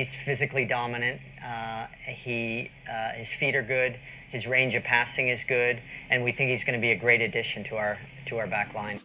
he's physically dominant. Uh, he uh, his feet are good. His range of passing is good, and we think he's going to be a great addition to our to our back line.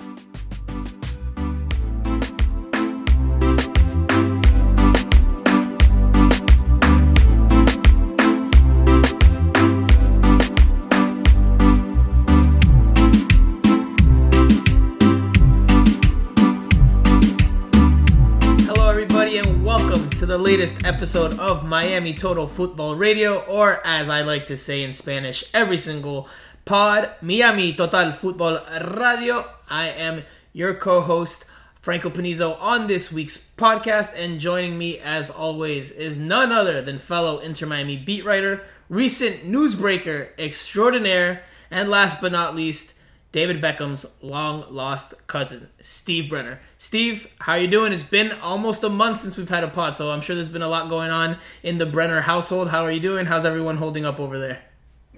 Latest episode of Miami Total Football Radio, or as I like to say in Spanish, every single pod, Miami Total Football Radio. I am your co host, Franco Panizo, on this week's podcast, and joining me, as always, is none other than fellow Inter Miami beat writer, recent newsbreaker extraordinaire, and last but not least, David Beckham's long lost cousin, Steve Brenner. Steve, how are you doing? It's been almost a month since we've had a pod, so I'm sure there's been a lot going on in the Brenner household. How are you doing? How's everyone holding up over there?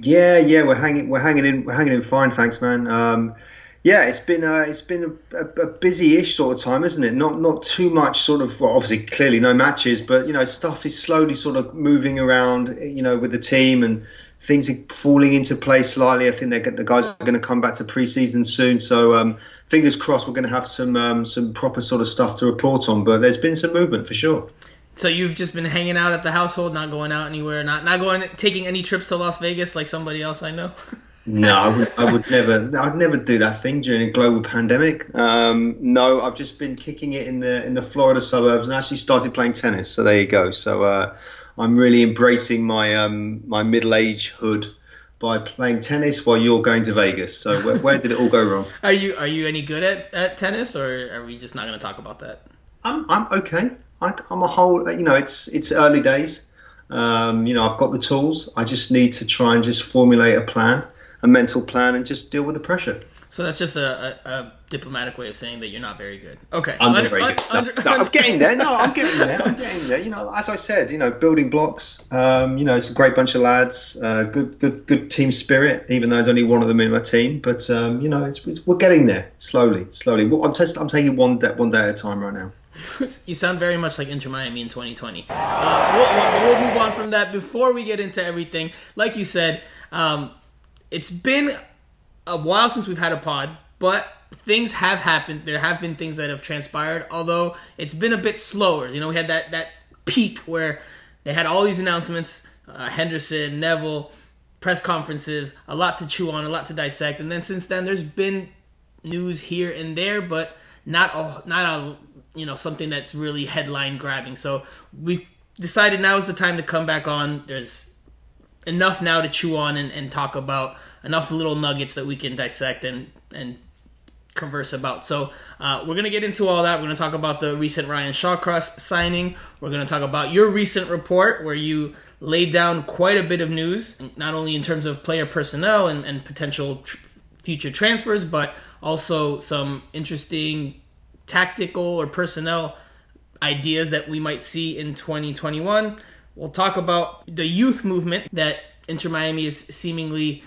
Yeah, yeah, we're hanging, we're hanging in, we're hanging in fine, thanks, man. Um, yeah, it's been uh, it's been a, a, busy-ish sort of time, isn't it? Not not too much sort of well, obviously clearly no matches, but you know stuff is slowly sort of moving around, you know, with the team and things are falling into place slightly. I think they're, the guys are going to come back to preseason soon. So um, fingers crossed, we're going to have some um, some proper sort of stuff to report on. But there's been some movement for sure. So you've just been hanging out at the household, not going out anywhere, not not going taking any trips to Las Vegas like somebody else I know. no, I would, I would never. I'd never do that thing during a global pandemic. Um, no, I've just been kicking it in the in the Florida suburbs and actually started playing tennis. So there you go. So uh, I'm really embracing my um, my middle age hood by playing tennis while you're going to Vegas. So where, where did it all go wrong? Are you are you any good at, at tennis, or are we just not going to talk about that? I'm I'm okay. I, am a whole. You know, it's it's early days. Um, you know, I've got the tools. I just need to try and just formulate a plan, a mental plan, and just deal with the pressure. So that's just a, a, a, diplomatic way of saying that you're not very good. Okay, I'm not very good. Under, no, no, I'm getting there. No, I'm getting there. I'm getting there. You know, as I said, you know, building blocks. Um, you know, it's a great bunch of lads. Uh, good, good, good team spirit. Even though there's only one of them in my team, but um, you know, it's, it's, we're getting there slowly, slowly. I'm, test, I'm taking one day, one day at a time right now. you sound very much like Inter Miami in 2020. Uh, we'll, we'll, move on from that. Before we get into everything, like you said, um, it's been a while since we've had a pod, but things have happened. There have been things that have transpired, although it's been a bit slower. You know, we had that that peak where they had all these announcements, uh, Henderson, Neville, press conferences, a lot to chew on, a lot to dissect, and then since then there's been news here and there, but not a not a you know something that's really headline grabbing. So we've decided now is the time to come back on. There's enough now to chew on and, and talk about enough little nuggets that we can dissect and and converse about. So uh, we're gonna get into all that. We're gonna talk about the recent Ryan Shawcross signing. We're gonna talk about your recent report where you laid down quite a bit of news, not only in terms of player personnel and, and potential tr- future transfers, but also some interesting tactical or personnel ideas that we might see in 2021. We'll talk about the youth movement that Inter Miami is seemingly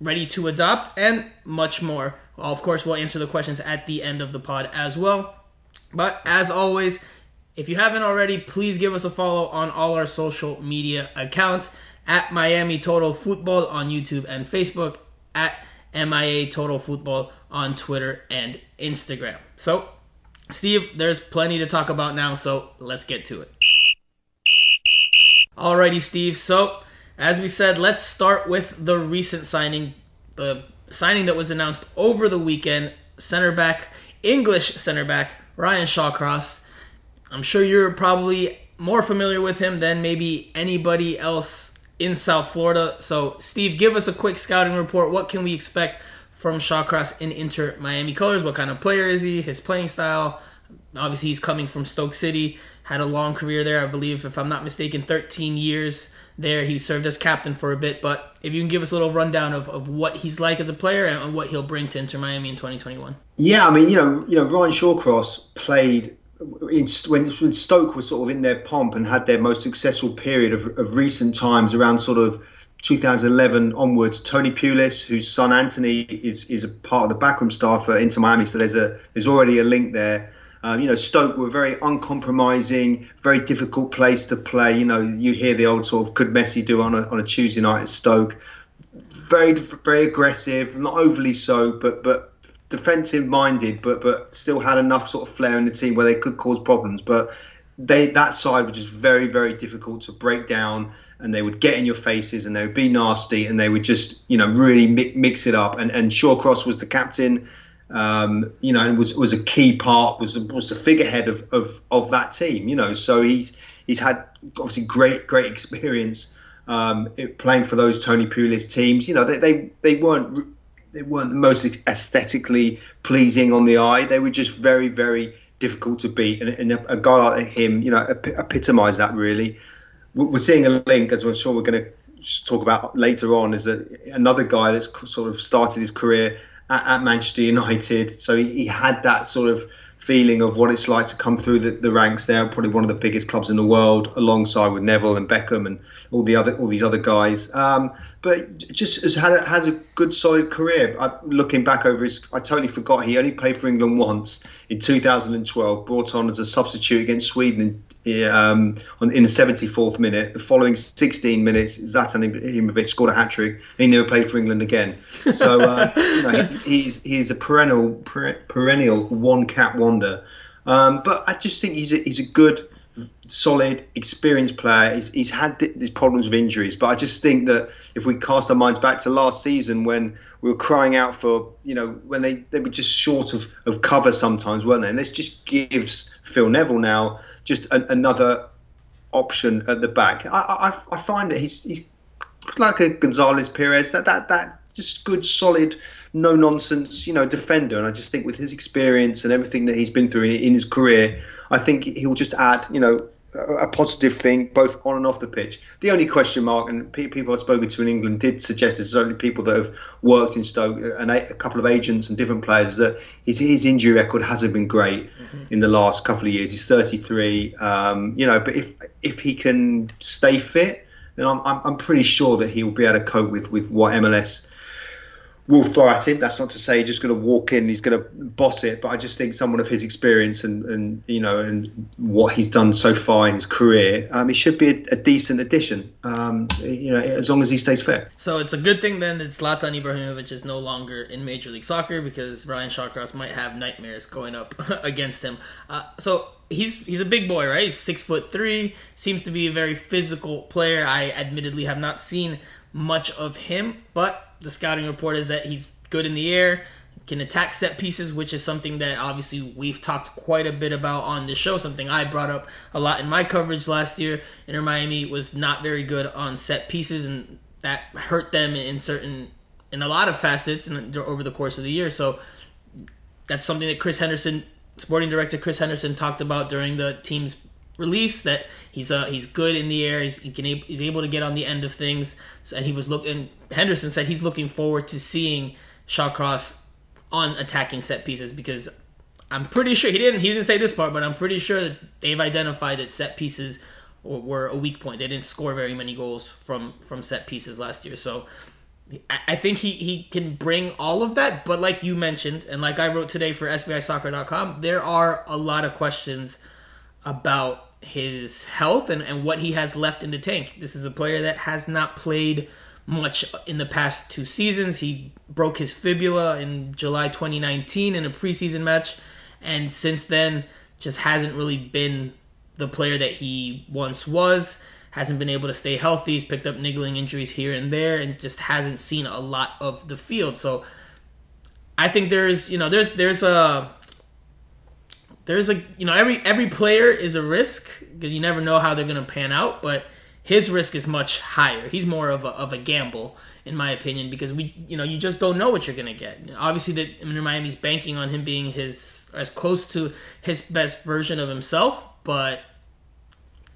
ready to adopt, and much more. Well, of course, we'll answer the questions at the end of the pod as well. But as always, if you haven't already, please give us a follow on all our social media accounts at Miami Total Football on YouTube and Facebook, at MIA Total Football on Twitter and Instagram. So, Steve, there's plenty to talk about now, so let's get to it. Alrighty, Steve. So, as we said, let's start with the recent signing, the signing that was announced over the weekend. Center back, English center back, Ryan Shawcross. I'm sure you're probably more familiar with him than maybe anybody else in South Florida. So, Steve, give us a quick scouting report. What can we expect from Shawcross in Inter Miami colors? What kind of player is he? His playing style? Obviously, he's coming from Stoke City, had a long career there, I believe, if I'm not mistaken, 13 years there. He served as captain for a bit, but if you can give us a little rundown of, of what he's like as a player and what he'll bring to Inter Miami in 2021. Yeah, I mean, you know, you know, Ryan Shawcross played in, when, when Stoke was sort of in their pomp and had their most successful period of, of recent times around sort of 2011 onwards. Tony Pulis, whose son Anthony is is a part of the backroom staff for Inter Miami, so there's a there's already a link there. Um, you know, Stoke were very uncompromising, very difficult place to play. You know, you hear the old sort of could Messi do on a, on a Tuesday night at Stoke? Very, very aggressive, not overly so, but but defensive minded, but but still had enough sort of flair in the team where they could cause problems. But they that side was just very, very difficult to break down and they would get in your faces and they would be nasty and they would just you know really mix it up and and Shawcross was the captain um, you know, was was a key part, was was the figurehead of, of of that team. You know, so he's he's had obviously great great experience um, playing for those Tony Pulis teams. You know, they they, they weren't they weren't the most aesthetically pleasing on the eye. They were just very very difficult to beat, and, and a, a, guy like him, you know, epitomised that really. We're seeing a link, as I'm sure we're going to talk about later on, is a, another guy that's sort of started his career at, at Manchester United. So he, he, had that sort of feeling of what it's like to come through the, the, ranks there, probably one of the biggest clubs in the world, alongside with Neville and Beckham and all the other all these other guys. Um, but just has had a, has a good solid career. I, looking back over his, I totally forgot he only played for England once in 2012, brought on as a substitute against Sweden um, on, in the 74th minute. The following 16 minutes, Zlatan Ibrahimovic scored a hat trick. He never played for England again. So uh, you know, he, he's he's a perennial perennial one cap wonder. Um, but I just think he's a, he's a good, solid, experienced player. He's, he's had these problems with injuries, but I just think that if we cast our minds back to last season when we were crying out for, you know, when they, they were just short of, of cover sometimes, weren't they? And this just gives Phil Neville now just a, another option at the back. I, I, I find that he's, he's like a Gonzalez Pirez, that, that, that just good, solid, no nonsense, you know, defender. And I just think with his experience and everything that he's been through in, in his career, I think he'll just add, you know, a positive thing both on and off the pitch. The only question mark, and people I've spoken to in England did suggest this, only people that have worked in Stoke and a couple of agents and different players, that his, his injury record hasn't been great. In the last couple of years. He's 33, um, you know, but if if he can stay fit, then I'm, I'm, I'm pretty sure that he will be able to cope with, with what MLS will throw at him. That's not to say he's just going to walk in, he's going to boss it. But I just think someone of his experience and, and you know and what he's done so far in his career, um, he should be a, a decent addition. Um, you know, as long as he stays fit. So it's a good thing then that Zlatan Ibrahimovic is no longer in Major League Soccer because Ryan Shawcross might have nightmares going up against him. Uh, so he's he's a big boy, right? He's six foot three. Seems to be a very physical player. I admittedly have not seen much of him, but the scouting report is that he's good in the air, can attack set pieces, which is something that obviously we've talked quite a bit about on the show. Something I brought up a lot in my coverage last year. Inter Miami was not very good on set pieces, and that hurt them in certain, in a lot of facets and over the course of the year. So that's something that Chris Henderson, sporting director Chris Henderson, talked about during the team's release that he's uh, he's good in the air. He's he can he's able to get on the end of things. So, and he was looking. Henderson said he's looking forward to seeing Shawcross on attacking set pieces because I'm pretty sure he didn't he didn't say this part, but I'm pretty sure that they've identified that set pieces were a weak point. They didn't score very many goals from from set pieces last year, so. I think he, he can bring all of that, but like you mentioned, and like I wrote today for SBISoccer.com, there are a lot of questions about his health and, and what he has left in the tank. This is a player that has not played much in the past two seasons. He broke his fibula in July 2019 in a preseason match, and since then just hasn't really been the player that he once was. Hasn't been able to stay healthy. He's picked up niggling injuries here and there, and just hasn't seen a lot of the field. So, I think there's you know there's there's a there's a you know every every player is a risk because you never know how they're going to pan out, but his risk is much higher. He's more of a, of a gamble, in my opinion, because we you know you just don't know what you're going to get. Obviously, that Miami's banking on him being his as close to his best version of himself, but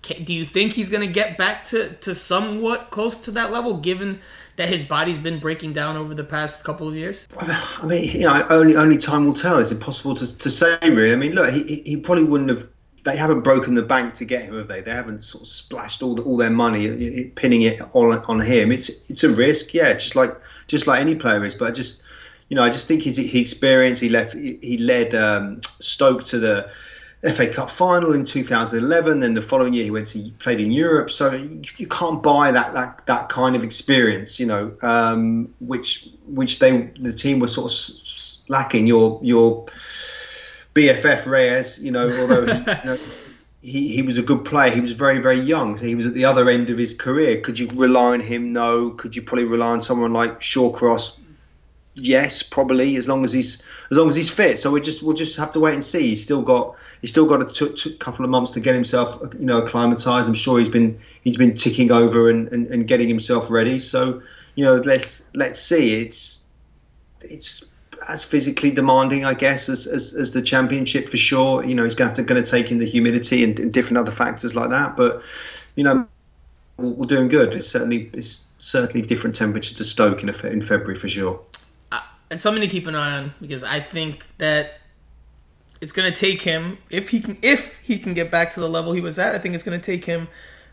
can, do you think he's going to get back to to somewhat close to that level, given that his body's been breaking down over the past couple of years? I mean, you know, only only time will tell. It's impossible to, to say, really. I mean, look, he, he probably wouldn't have. They haven't broken the bank to get him, have they? They haven't sort of splashed all the, all their money, pinning it on on him. It's it's a risk, yeah, just like just like any player is. But I just, you know, I just think his, his experience. He left. He led um, Stoke to the FA Cup final in 2011. Then the following year he went to he played in Europe. So you, you, can't buy that that that kind of experience, you know, um, which which they the team was sort of lacking. Your your BFF Reyes, you know, although he, you know, he, he was a good player. He was very, very young. So he was at the other end of his career. Could you rely on him? No. Could you probably rely on someone like Shawcross? Yes, probably. As long as he's as long as he's fit. So we just we'll just have to wait and see. He's still got he's still got a t- t- couple of months to get himself you know acclimatized. I'm sure he's been he's been ticking over and, and, and getting himself ready. So you know let's let's see. It's it's as physically demanding, I guess, as, as, as the championship for sure. You know, he's going to, going to take in the humidity and, and, different other factors like that. But you know, we're, doing good. It's certainly it's certainly different temperature to Stoke in, a, in February for sure. And something to keep an eye on because I think that it's going to take him if he can if he can get back to the level he was at. I think it's going to take him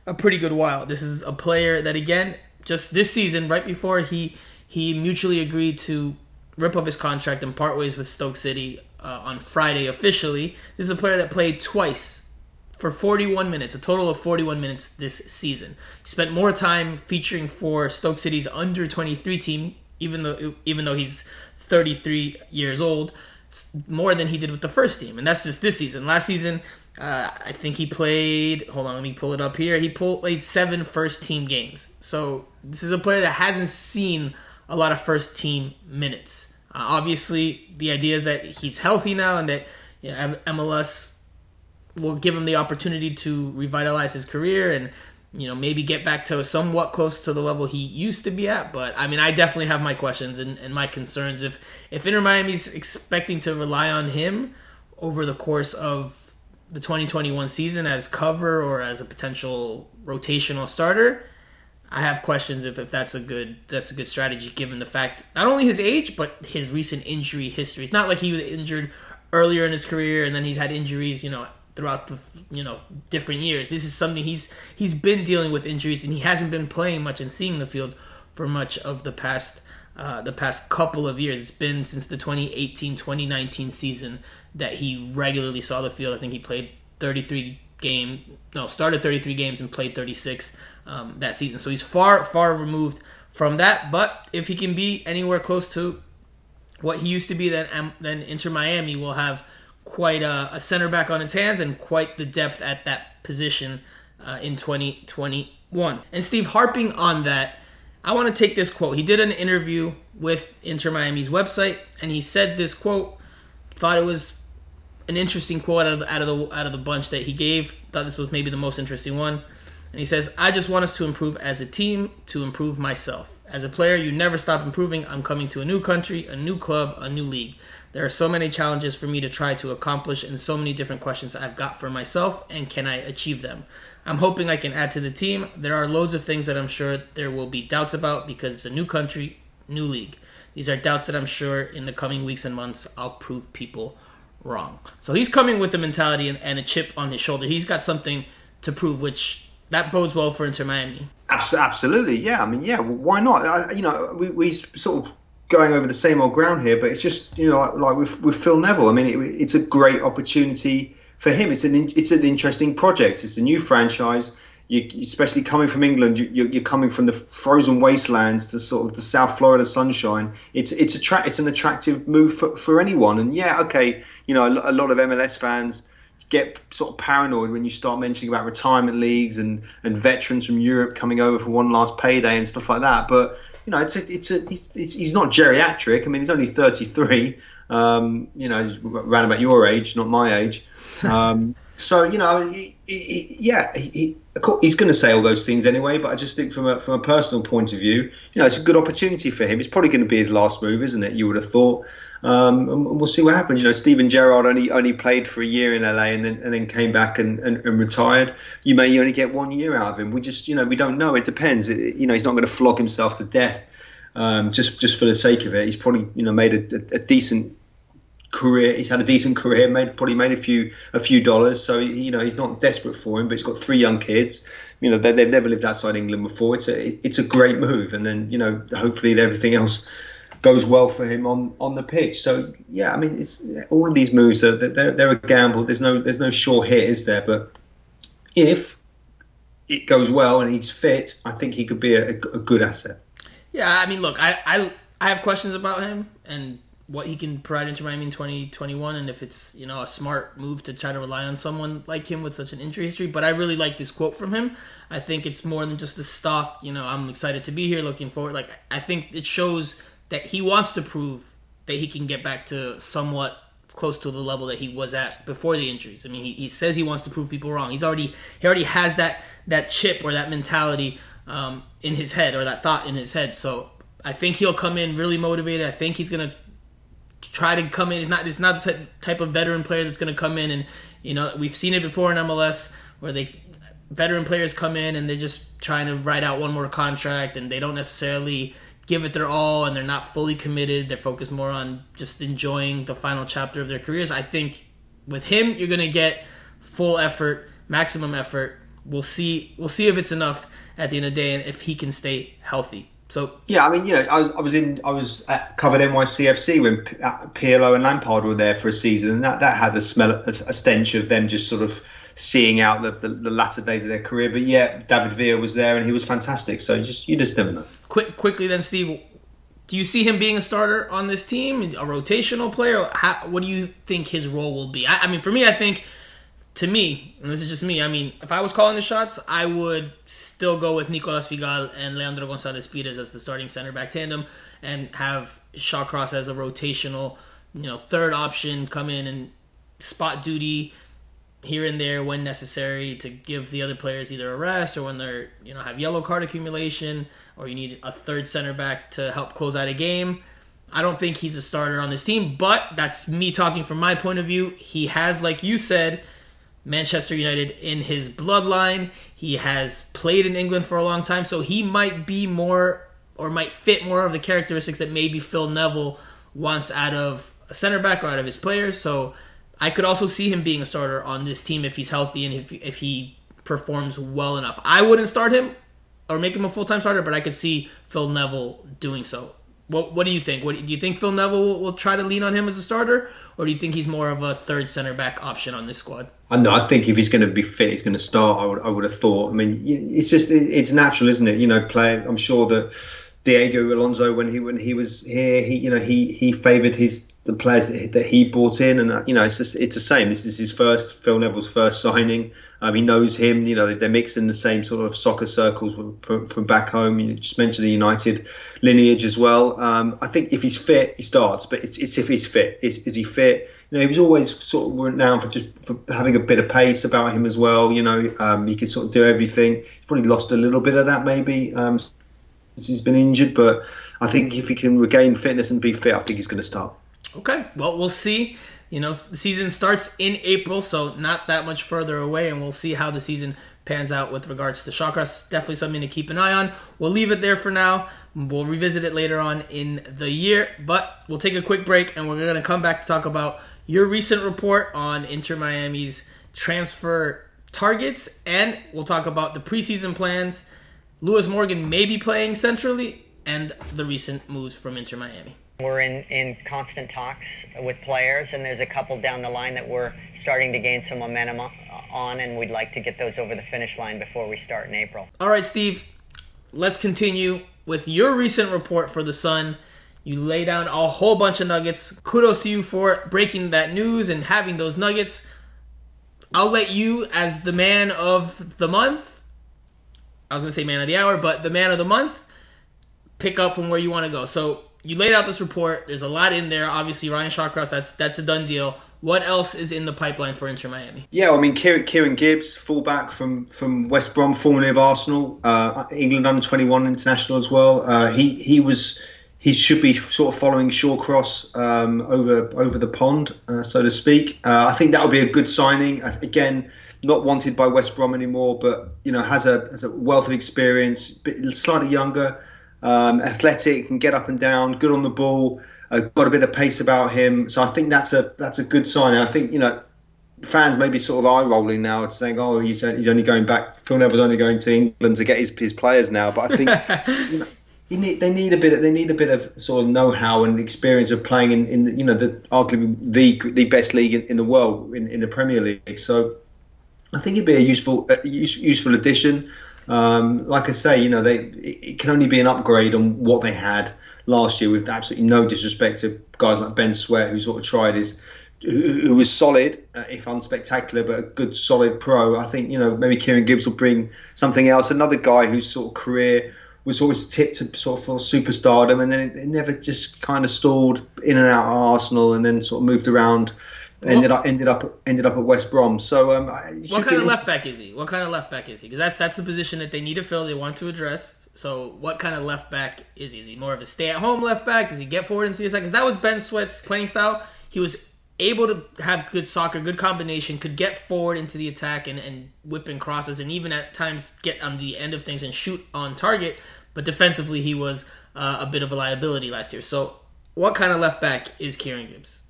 a pretty good while. This is a player that again, just this season, right before he he mutually agreed to rip up his contract and part ways with Stoke City uh, on Friday officially. This is a player that played twice for 41 minutes, a total of 41 minutes this season. He spent more time featuring for Stoke City's under 23 team, even though even though he's 33 years old, more than he did with the first team, and that's just this season. Last season, uh, I think he played. Hold on, let me pull it up here. He pulled, played seven first team games. So this is a player that hasn't seen a lot of first team minutes. Uh, obviously, the idea is that he's healthy now and that you know, MLS will give him the opportunity to revitalize his career and you know maybe get back to somewhat close to the level he used to be at. But I mean, I definitely have my questions and, and my concerns. If if Inter Miami's expecting to rely on him over the course of the 2021 season as cover or as a potential rotational starter, I have questions if, if that's a good that's a good strategy given the fact not only his age but his recent injury history. It's not like he was injured earlier in his career and then he's had injuries, you know, throughout the you know different years. This is something he's he's been dealing with injuries and he hasn't been playing much and seeing the field for much of the past uh, the past couple of years. It's been since the 2018-2019 season that he regularly saw the field. I think he played 33 game no started 33 games and played 36 um, that season. So he's far, far removed from that. But if he can be anywhere close to what he used to be, then um, then Inter Miami will have quite a, a, center back on his hands and quite the depth at that position uh, in 2021. And Steve, harping on that, I want to take this quote. He did an interview with Inter Miami's website, and he said this quote. Thought it was an interesting quote out of the, out of the out of the bunch that he gave. Thought this was maybe the most interesting one. And he says, I just want us to improve as a team, to improve myself. As a player, you never stop improving. I'm coming to a new country, a new club, a new league. There are so many challenges for me to try to accomplish and so many different questions I've got for myself, and can I achieve them? I'm hoping I can add to the team. There are loads of things that I'm sure there will be doubts about because it's a new country, new league. These are doubts that I'm sure in the coming weeks and months I'll prove people wrong. So he's coming with the mentality and, and a chip on his shoulder. He's got something to prove, which that bodes well for Inter Miami. Absolutely, yeah. I mean, yeah. Why not? I, you know, we, we sort of going over the same old ground here, but it's just you know like with with Phil Neville. I mean, it, it's a great opportunity for him. It's an it's an interesting project. It's a new franchise. You, especially coming from England, you, are coming from the frozen wastelands to sort of the South Florida sunshine. It's it's a tra- it's an attractive move for, for anyone. And yeah, okay, you know, a, a lot of MLS fans get sort of paranoid when you start mentioning about retirement leagues and, and veterans from Europe coming over for one last payday and stuff like that. But you know, it's a, it's a it's, it's, he's not geriatric. I mean, he's only 33. Um, you know, he's around about your age, not my age. Um, so you know, he, he, yeah, he, he's going to say all those things anyway. But I just think from a from a personal point of view, you know, it's a good opportunity for him. It's probably going to be his last move, isn't it? You would have thought. Um, and we'll see what happens. You know, Steven Gerrard only only played for a year in LA and then and then came back and, and, and, retired. You may only get one year out of him. We just, you know, we don't know. It depends. It, you know, he's not going to flog himself to death um, just just for the sake of it. He's probably you know made a, a, decent career. He's had a decent career. Made probably made a few a few dollars. So you know he's not desperate for him. But he's got three young kids. You know they, have never lived outside England before. It's a it's a great move. And then you know hopefully everything else goes well for him on, on the pitch. So yeah, I mean, it's all of these moves are they're, they're a gamble. There's no there's no sure hit, is there? But if it goes well and he's fit, I think he could be a, a good asset. Yeah, I mean, look, I, I I have questions about him and what he can provide Inter Miami in 2021 and if it's, you know, a smart move to try to rely on someone like him with such an injury history. But I really like this quote from him. I think it's more than just the stock, you know, I'm excited to be here, looking forward. Like, I think it shows that he wants to prove that he can get back to somewhat close to the level that he was at before the injuries. I mean, he, he says he wants to prove people wrong. He's already he already has that that chip or that mentality um, in his head or that thought in his head. So I think he'll come in really motivated. I think he's gonna try to come in. He's not. It's not the type of veteran player that's to come in and you know we've seen it before in MLS where they veteran players come in and they're just trying to write out one more contract and they don't necessarily give it their all and they're not fully committed. They're focused more on just enjoying the final chapter of their careers. I think with him, you're going to get full effort, maximum effort. We'll see. We'll see if it's enough at the end of the day and if he can stay healthy. So yeah, I mean, you know, I was, I was in, I was at, covered NYCFC when P- uh, and Lampard were there for a season, and that, that had a smell, a stench of them just sort of seeing out the, the, the, latter days of their career. But yeah, David Villa was there, and he was fantastic. So just you just never know. Quick, quickly then, Steve, do you see him being a starter on this team, a rotational player? How, what do you think his role will be? I, I mean, for me, I think to me, and this is just me, I mean, if I was calling the shots, I would still go with Nicolas Figal and Leandro Gonzalez Pirez as the starting center back tandem and have Shawcross as a rotational, you know, third option, come in and spot duty here and there when necessary to give the other players either a rest or when they're, you know, have yellow card accumulation or you need a third center back to help close out a game. I don't think he's a starter on this team, but that's me talking from my point of view. He has, like you said, Manchester United in his bloodline. He has played in England for a long time, so he might be more or might fit more of the characteristics that maybe Phil Neville wants out of a center back or out of his players. So I could also see him being a starter on this team if he's healthy and if, if he performs well enough. I wouldn't start him or make him a full time starter, but I could see Phil Neville doing so. What What do you think? What do you think Phil Neville will, will try to lean on him as a starter, or do you think he's more of a third center back option on this squad? I know. I think if he's going to be fit, he's going to start. I would, I would have thought. I mean, it's just it's natural, isn't it? You know, play. I'm sure that Diego Alonso, when he when he was here, he you know he he favoured his the players that, that he brought in, and uh, you know it's just, it's the same. This is his first Phil Neville's first signing. Um, he knows him. You know they're mixing the same sort of soccer circles from, from back home. You just mentioned the United lineage as well. Um, I think if he's fit, he starts. But it's, it's if he's fit. Is, is he fit? You know, he was always sort of renowned for just for having a bit of pace about him as well. You know, um, he could sort of do everything. He's probably lost a little bit of that maybe um, since he's been injured. But I think if he can regain fitness and be fit, I think he's going to start. Okay, well, we'll see. You know, the season starts in April, so not that much further away, and we'll see how the season pans out with regards to Shawcross. Definitely something to keep an eye on. We'll leave it there for now. We'll revisit it later on in the year, but we'll take a quick break, and we're going to come back to talk about your recent report on Inter Miami's transfer targets, and we'll talk about the preseason plans. Lewis Morgan may be playing centrally, and the recent moves from Inter Miami. We're in, in constant talks with players, and there's a couple down the line that we're starting to gain some momentum on, and we'd like to get those over the finish line before we start in April. All right, Steve, let's continue with your recent report for The Sun. You lay down a whole bunch of nuggets. Kudos to you for breaking that news and having those nuggets. I'll let you, as the man of the month, I was going to say man of the hour, but the man of the month, pick up from where you want to go. So, you laid out this report. There's a lot in there. Obviously, Ryan Shawcross, that's that's a done deal. What else is in the pipeline for Inter Miami? Yeah, I mean, Kieran, Kieran Gibbs, fullback from from West Brom, formerly of Arsenal, uh, England under 21 international as well. Uh, he he was he should be sort of following Shawcross um, over over the pond, uh, so to speak. Uh, I think that would be a good signing. Again, not wanted by West Brom anymore, but you know has a has a wealth of experience, slightly younger um, athletic, can get up and down, good on the ball, uh, got a bit of pace about him. So I think that's a that's a good sign. And I think you know fans may be sort of eye rolling now, saying, "Oh, he's, he's only going back. Phil Neville's only going to England to get his, his players now." But I think you know, Need, they need a bit. Of, they need a bit of sort of know-how and experience of playing in, in you know the arguably the the best league in, in the world in, in the Premier League. So I think it'd be a useful a useful addition. Um, like I say, you know, they it can only be an upgrade on what they had last year with absolutely no disrespect to guys like Ben Sweat, who sort of tried his, who, who was solid, uh, if unspectacular, but a good solid pro. I think, you know, maybe Kieran Gibbs will bring something else. Another guy whose sort of career was always tipped to sort of for superstardom, and then it, it never just kind of stalled in and out of Arsenal, and then sort of moved around. Ended up ended up ended up at West Brom. So, um, what kind of left back is he? What kind of left back is he? Because that's that's the position that they need to fill. They want to address. So, what kind of left back is he? Is he more of a stay-at-home left back? Does he get forward into the attack? Because that was Ben Sweat's playing style. He was able to have good soccer, good combination, could get forward into the attack and, and whip and crosses, and even at times get on the end of things and shoot on target. But defensively, he was uh, a bit of a liability last year. So, what kind of left back is Kieran Gibbs?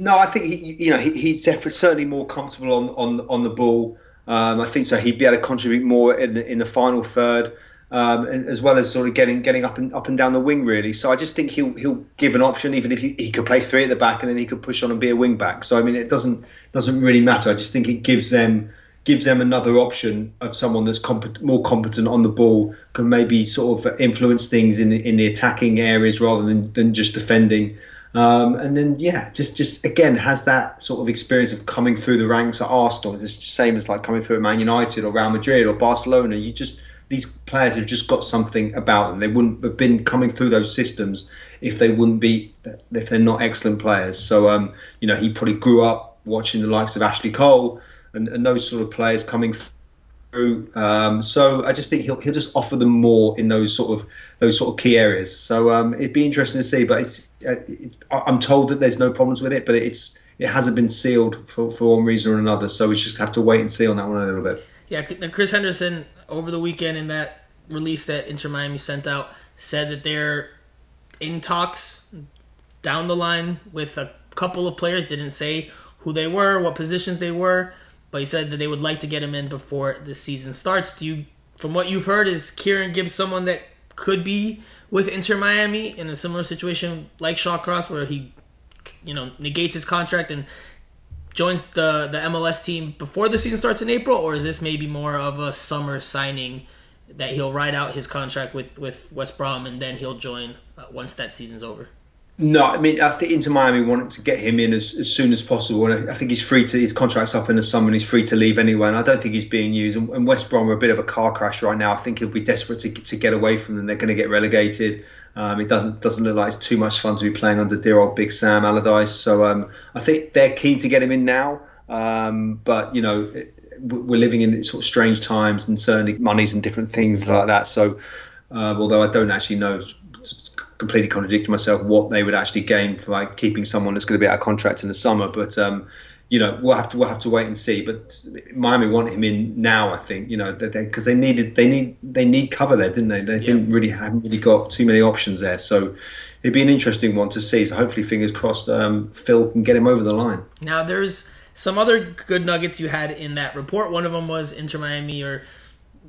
No, I think he, you know he, he's definitely certainly more comfortable on on on the ball. Um, I think so. He'd be able to contribute more in the, in the final third um, and as well as sort of getting getting up and up and down the wing really. So I just think he'll he'll give an option, even if he, he could play three at the back and then he could push on and be a wing back. So I mean, it doesn't doesn't really matter. I just think it gives them gives them another option of someone that's competent, more competent on the ball, can maybe sort of influence things in the, in the attacking areas rather than, than just defending. Um, and then yeah, just just again has that sort of experience of coming through the ranks at Arsenal. It's the same as like coming through at Man United or Real Madrid or Barcelona. You just these players have just got something about them. They wouldn't have been coming through those systems if they wouldn't be if they're not excellent players. So um, you know, he probably grew up watching the likes of Ashley Cole and, and those sort of players coming. Um, so I just think he'll he'll just offer them more in those sort of those sort of key areas. So um, it'd be interesting to see. But it's, uh, it's, I'm told that there's no problems with it, but it's it hasn't been sealed for, for one reason or another. So we just have to wait and see on that one a little bit. Yeah, Chris Henderson over the weekend in that release that Inter Miami sent out said that they're in talks down the line with a couple of players. Didn't say who they were, what positions they were, but he said that they would like to get him in before the season starts. Do you, from what you've heard, is Kieran Gibbs someone that could be with Inter Miami in a similar situation like Shawcross, where he, you know, negates his contract and joins the the MLS team before the season starts in April, or is this maybe more of a summer signing that he'll ride out his contract with with West Brom and then he'll join uh, once that season's over? No, I mean I think Inter Miami wanted to get him in as, as soon as possible, and I think he's free to his contract's up in the summer and he's free to leave anyway. And I don't think he's being used. And, and West Brom are a bit of a car crash right now. I think he'll be desperate to to get away from them. They're going to get relegated. Um, it doesn't doesn't look like it's too much fun to be playing under dear old Big Sam Allardyce. So um, I think they're keen to get him in now. Um, but you know, we're living in sort of strange times, and certainly monies and different things like that. So uh, although I don't actually know completely contradicting myself what they would actually gain for like keeping someone that's going to be out of contract in the summer. But um, you know, we'll have to we'll have to wait and see. But Miami want him in now, I think. You know, because they, they, needed they need they need cover there, didn't they? They yeah. didn't really haven't really got too many options there. So it'd be an interesting one to see. So hopefully, fingers crossed, um, Phil can get him over the line. Now, there's some other good nuggets you had in that report. One of them was Inter Miami or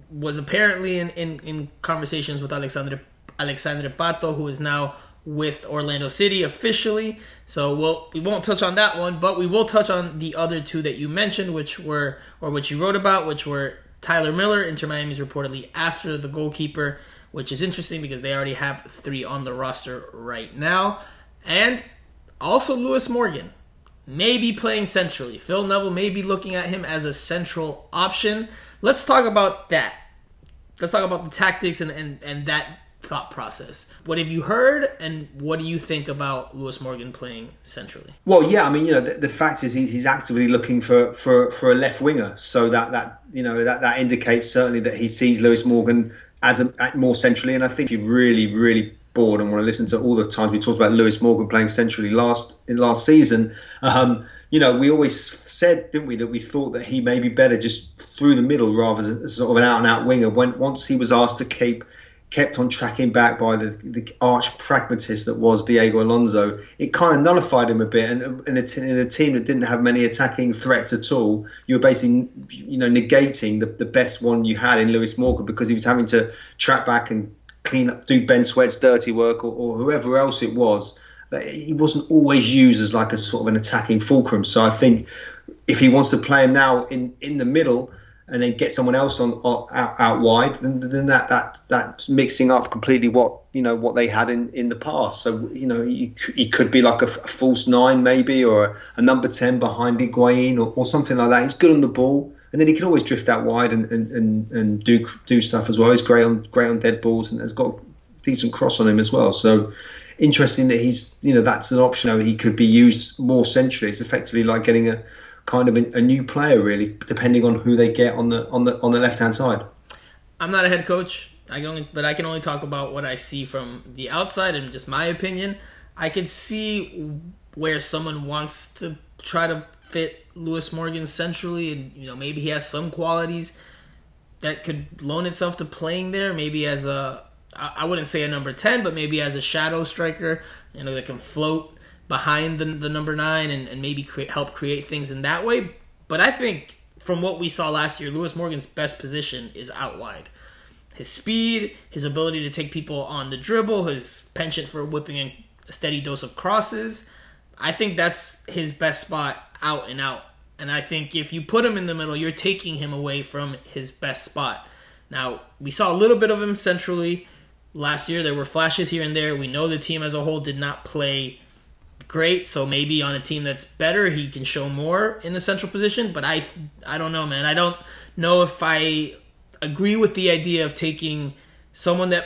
was apparently in, in, in conversations with Alexandre Alexandre Pato, who is now with Orlando City officially. So we'll we won't touch on that one, but we will touch on the other two that you mentioned, which were or which you wrote about, which were Tyler Miller, Inter Miami's reportedly after the goalkeeper, which is interesting because they already have three on the roster right now, and also Lewis Morgan may be playing centrally. Phil Neville may be looking at him as a central option. Let's talk about that. Let's talk about the tactics and, and, and that thought process. What have you heard, and what do you think about Lewis Morgan playing centrally? Well, yeah, I mean, you know, the, the fact is he's actively looking for, for, for a left winger, so that that you know that that indicates certainly that he sees Lewis Morgan as a more centrally, and I think you really really bored and want to listen to all the times we talked about Lewis Morgan playing centrally last in last season. Um, you know, we always said, didn't we, that we thought that he may be better just through the middle rather than sort of an out and out winger. When once he was asked to keep kept on tracking back by the, the arch pragmatist that was Diego Alonso, it kind of nullified him a bit. And in in a team that didn't have many attacking threats at all, you were basically, you know, negating the, the best one you had in Lewis Morgan because he was having to track back and clean up, do Ben Sweat's dirty work, or, or whoever else it was. He wasn't always used as like a sort of an attacking fulcrum. So I think if he wants to play him now in in the middle and then get someone else on, on out, out wide, then, then that that that's mixing up completely what you know what they had in, in the past. So you know he, he could be like a, a false nine maybe or a, a number ten behind Higuain or, or something like that. He's good on the ball, and then he can always drift out wide and, and, and, and do do stuff as well. He's great on great on dead balls and has got decent cross on him as well. So interesting that he's you know that's an option. He could be used more centrally. It's effectively like getting a kind of a, a, new player, really, depending on who they get on the on the on the left hand side. I'm not a head coach. I can only, but I can only talk about what I see from the outside and just my opinion. I could see where someone wants to try to fit Lewis Morgan centrally, and you know maybe he has some qualities that could loan itself to playing there. Maybe as a I wouldn't say a number ten, but maybe as a shadow striker, you know that can float behind the, the number nine and, and maybe help create things in that way. But I think from what we saw last year, Lewis Morgan's best position is out wide. His speed, his ability to take people on the dribble, his penchant for whipping in a steady dose of crosses. I think that's his best spot out and out. And I think if you put him in the middle, you're taking him away from his best spot. Now, we saw a little bit of him centrally last year. There were flashes here and there. We know the team as a whole did not play great. So maybe on a team that's better, he can show more in the central position. But I, I don't know, man. I don't know if I agree with the idea of taking someone that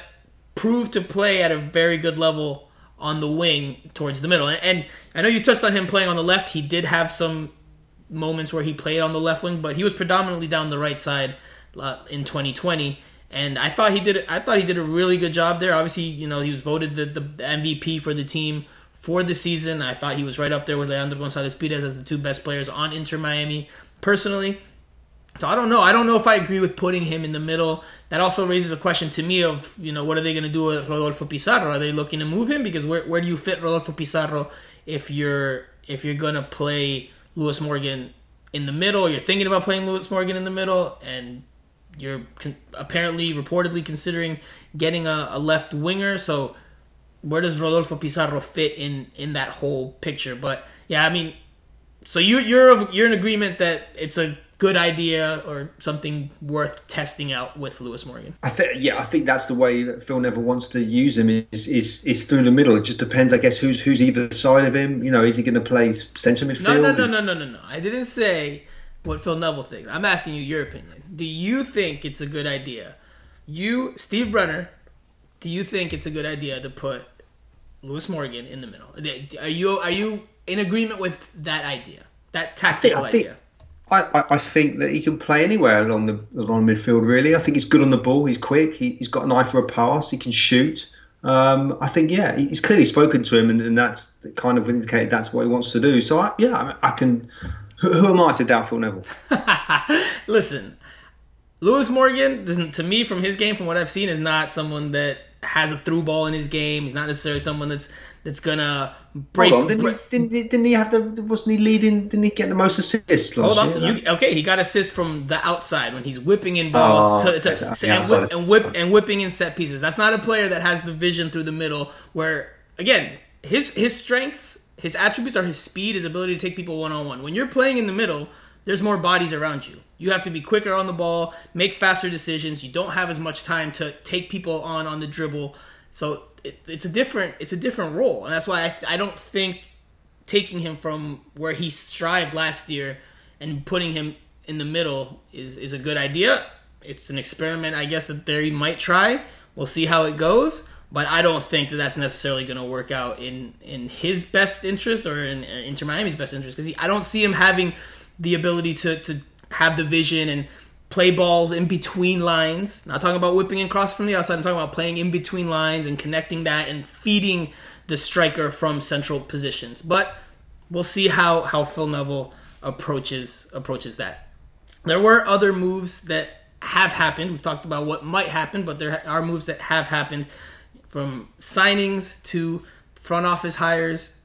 proved to play at a very good level on the wing towards the middle. And, and I know you touched on him playing on the left. He did have some moments where he played on the left wing, but he was predominantly down the right side uh, in 2020 and I thought he did. I thought he did a really good job there. Obviously, you know, he was voted the, the MVP for the team for the season. I thought he was right up there with Leandro Gonzalez Pirez as the two best players on Inter Miami. Personally, so I don't know. I don't know if I agree with putting him in the middle. That also raises a question to me of, you know, what are they going to do with Rodolfo Pizarro? Are they looking to move him? Because where, where do you fit Rodolfo Pizarro if you're if you're going to play Lewis Morgan in the middle? You're thinking about playing Lewis Morgan in the middle, and you're con- apparently reportedly considering getting a, a left winger. So where does Rodolfo Pizarro fit in in that whole picture? But yeah, I mean, so you you're you're in agreement that it's a good idea or something worth testing out with Lewis Morgan. I think yeah, I think that's the way that Phil Neville wants to use him is is, is through the middle. It just depends, I guess, who's who's either side of him. You know, is he going to play centre midfield? No, no, no, no, no, no, no. I didn't say what Phil Neville thinks. I'm asking you your opinion. Do you think it's a good idea? You, Steve Brenner, do you think it's a good idea to put Lewis Morgan in the middle. Are you are you in agreement with that idea? That tactical I think, I think, idea? I, I, think that he can play anywhere along the along midfield. Really, I think he's good on the ball. He's quick. He, has got an eye for a pass. He can shoot. Um, I think yeah, he's clearly spoken to him, and, and, that's kind of indicated that's what he wants to do. So I, yeah, I, I can. Who, who, am I to doubt Phil Neville? Listen, Lewis Morgan, doesn't to me, from his game, from what I've seen, is not someone that has a through ball in his game. He's not necessarily someone that's that's gonna break. Hold on, didn't, break. He, didn't, he, didn't he have the? Wasn't he leading? Didn't he get the most assists? Hold on, you, okay, he got assists from the outside when he's whipping in balls oh, to, to, and, whip, and, whip, and whipping in set pieces. That's not a player that has the vision through the middle. Where again, his his strengths, his attributes are his speed, his ability to take people one on one. When you're playing in the middle, there's more bodies around you. You have to be quicker on the ball, make faster decisions. You don't have as much time to take people on on the dribble. So it, it's a different it's a different role, and that's why I, I don't think taking him from where he strived last year and putting him in the middle is is a good idea. It's an experiment, I guess that they might try. We'll see how it goes, but I don't think that that's necessarily going to work out in in his best interest or in, in Inter Miami's best interest because I don't see him having the ability to to have the vision and play balls in between lines. Not talking about whipping and from the outside. I'm talking about playing in between lines and connecting that and feeding the striker from central positions. But we'll see how how Phil Neville approaches approaches that. There were other moves that have happened. We've talked about what might happen, but there are moves that have happened from signings to front office hires.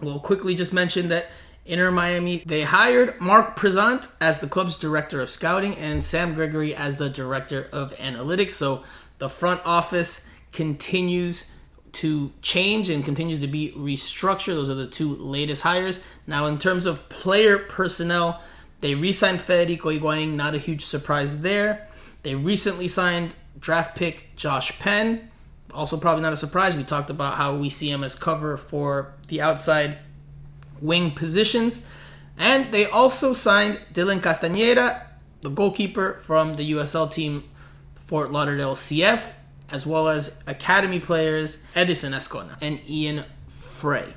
We'll quickly just mention that Inter Miami, they hired Mark Prisant as the club's director of scouting and Sam Gregory as the director of analytics. So the front office continues to change and continues to be restructured. Those are the two latest hires. Now, in terms of player personnel, they re signed Federico Higuain, not a huge surprise there. They recently signed draft pick Josh Penn. Also, probably not a surprise. We talked about how we see him as cover for the outside wing positions. And they also signed Dylan Castanheira, the goalkeeper from the USL team Fort Lauderdale CF, as well as academy players Edison Azcona and Ian Fray.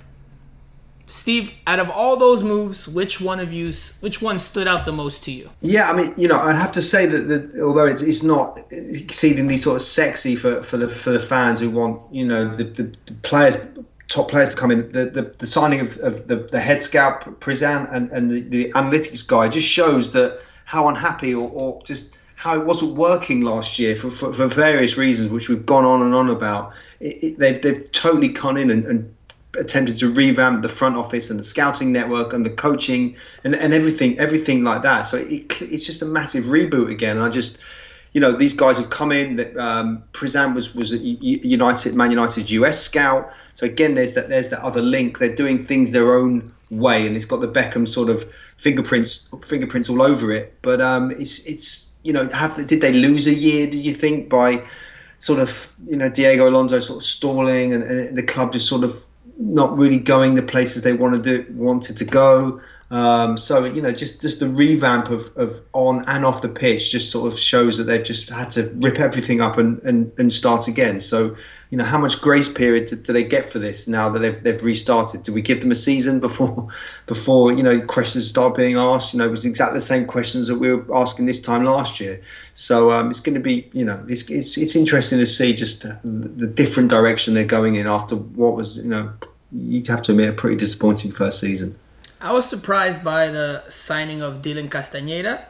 Steve, out of all those moves, which one of you, which one stood out the most to you? Yeah, I mean, you know, I'd have to say that, that although it's, it's not exceedingly sort of sexy for, for the for the fans who want, you know, the, the, the players, top players to come in, the, the, the signing of, of the, the head scout Prizan and, and the, the analytics guy just shows that how unhappy or, or just how it wasn't working last year for, for, for various reasons, which we've gone on and on about. It, it, they've, they've totally gone in and, and attempted to revamp the front office and the scouting network and the coaching and, and everything everything like that. So it, it's just a massive reboot again. I just you know these guys have come in um Prizan was was a united man united's us scout. So again there's that there's that other link. They're doing things their own way and it's got the beckham sort of fingerprints fingerprints all over it. But um it's it's you know have did they lose a year do you think by sort of you know Diego Alonso sort of stalling and, and the club just sort of not really going the places they wanted to wanted to go. Um, so you know, just just the revamp of, of on and off the pitch just sort of shows that they've just had to rip everything up and, and, and start again. So you know, how much grace period do, do they get for this now that they've, they've restarted? Do we give them a season before before you know questions start being asked? You know, it was exactly the same questions that we were asking this time last year. So um, it's going to be you know it's, it's it's interesting to see just the, the different direction they're going in after what was you know you'd have to admit a pretty disappointing first season. I was surprised by the signing of Dylan Castanheira.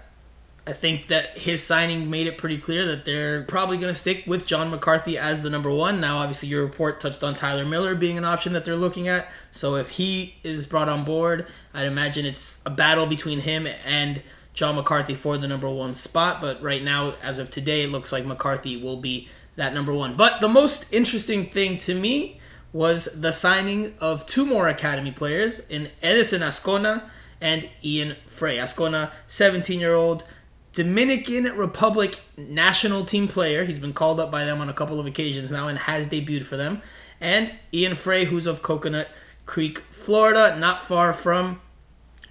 I think that his signing made it pretty clear that they're probably going to stick with John McCarthy as the number one. Now, obviously, your report touched on Tyler Miller being an option that they're looking at. So, if he is brought on board, I'd imagine it's a battle between him and John McCarthy for the number one spot. But right now, as of today, it looks like McCarthy will be that number one. But the most interesting thing to me was the signing of two more academy players in Edison Azcona and Ian Fray. Azcona, 17 year old Dominican Republic national team player. He's been called up by them on a couple of occasions now and has debuted for them. And Ian Fray, who's of Coconut Creek, Florida, not far from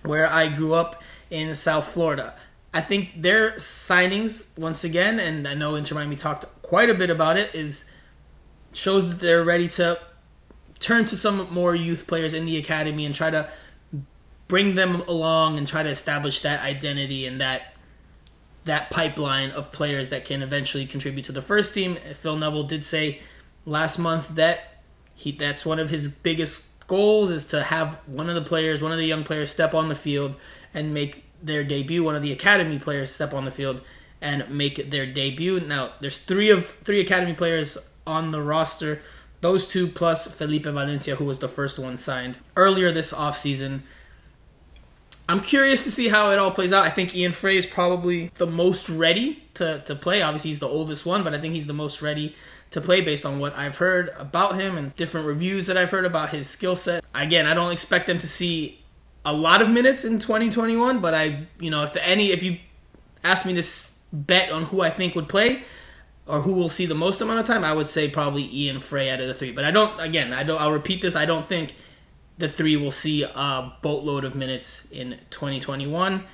where I grew up in South Florida. I think their signings, once again, and I know Inter Miami talked quite a bit about it, is shows that they're ready to turn to some more youth players in the academy and try to bring them along and try to establish that identity and that that pipeline of players that can eventually contribute to the first team. Phil Neville did say last month that he that's one of his biggest goals is to have one of the players, one of the young players step on the field and make their debut, one of the academy players step on the field and make their debut. Now, there's 3 of 3 academy players on the roster. Those two plus Felipe Valencia who was the first one signed earlier this offseason. I'm curious to see how it all plays out. I think Ian Fray is probably the most ready to, to play. Obviously, he's the oldest one, but I think he's the most ready to play based on what I've heard about him and different reviews that I've heard about his skill set. Again, I don't expect them to see a lot of minutes in 2021, but I, you know, if any, if you ask me to bet on who I think would play or who will see the most amount of time, I would say probably Ian Fray out of the three. But I don't, again, I don't, I'll repeat this, I don't think the three will see a boatload of minutes in 2021.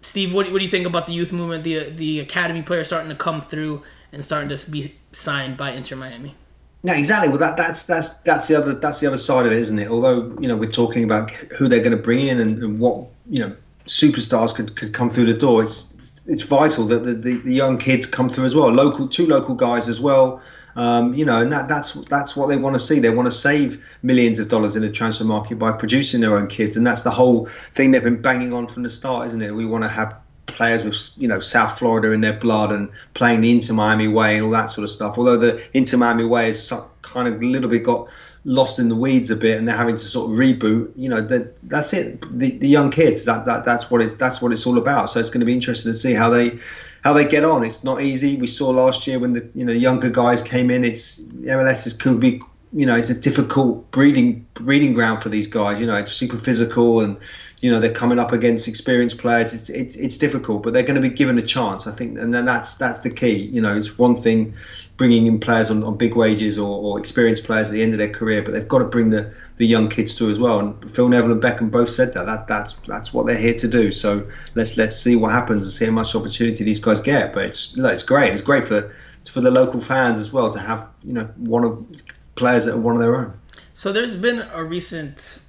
Steve, what, what do you think about the youth movement, the the academy players starting to come through and starting to be signed by Inter Miami? No, exactly. Well, that that's that's that's the other that's the other side of it, isn't it? Although you know we're talking about who they're going to bring in and, and what you know superstars could, could come through the door. It's it's vital that the, the, the young kids come through as well. Local two local guys as well um, you know, and that, that's that's what they want to see. They want to save millions of dollars in the transfer market by producing their own kids, and that's the whole thing they've been banging on from the start, isn't it? We want to have players with you know South Florida in their blood and playing the Inter Miami way and all that sort of stuff. Although the Inter Miami way is kind of a little bit got lost in the weeds a bit and they're having to sort of reboot you know that that's it the, the young kids that, that that's what it's that's what it's all about so it's going to be interesting to see how they how they get on. It's not easy. We saw last year when the you know younger guys came in. It's MLS is could be you know it's a difficult breeding breeding ground for these guys. You know it's super physical and you know they're coming up against experienced players. It's it's it's difficult, but they're going to be given a chance. I think, and then that's that's the key. You know, it's one thing bringing in players on, on big wages or, or experienced players at the end of their career, but they've got to bring the the young kids through as well. And Phil Neville and Beckham both said that. That that's that's what they're here to do. So let's let's see what happens and see how much opportunity these guys get. But it's it's great. It's great for for the local fans as well to have you know one of players that are one of their own. So there's been a recent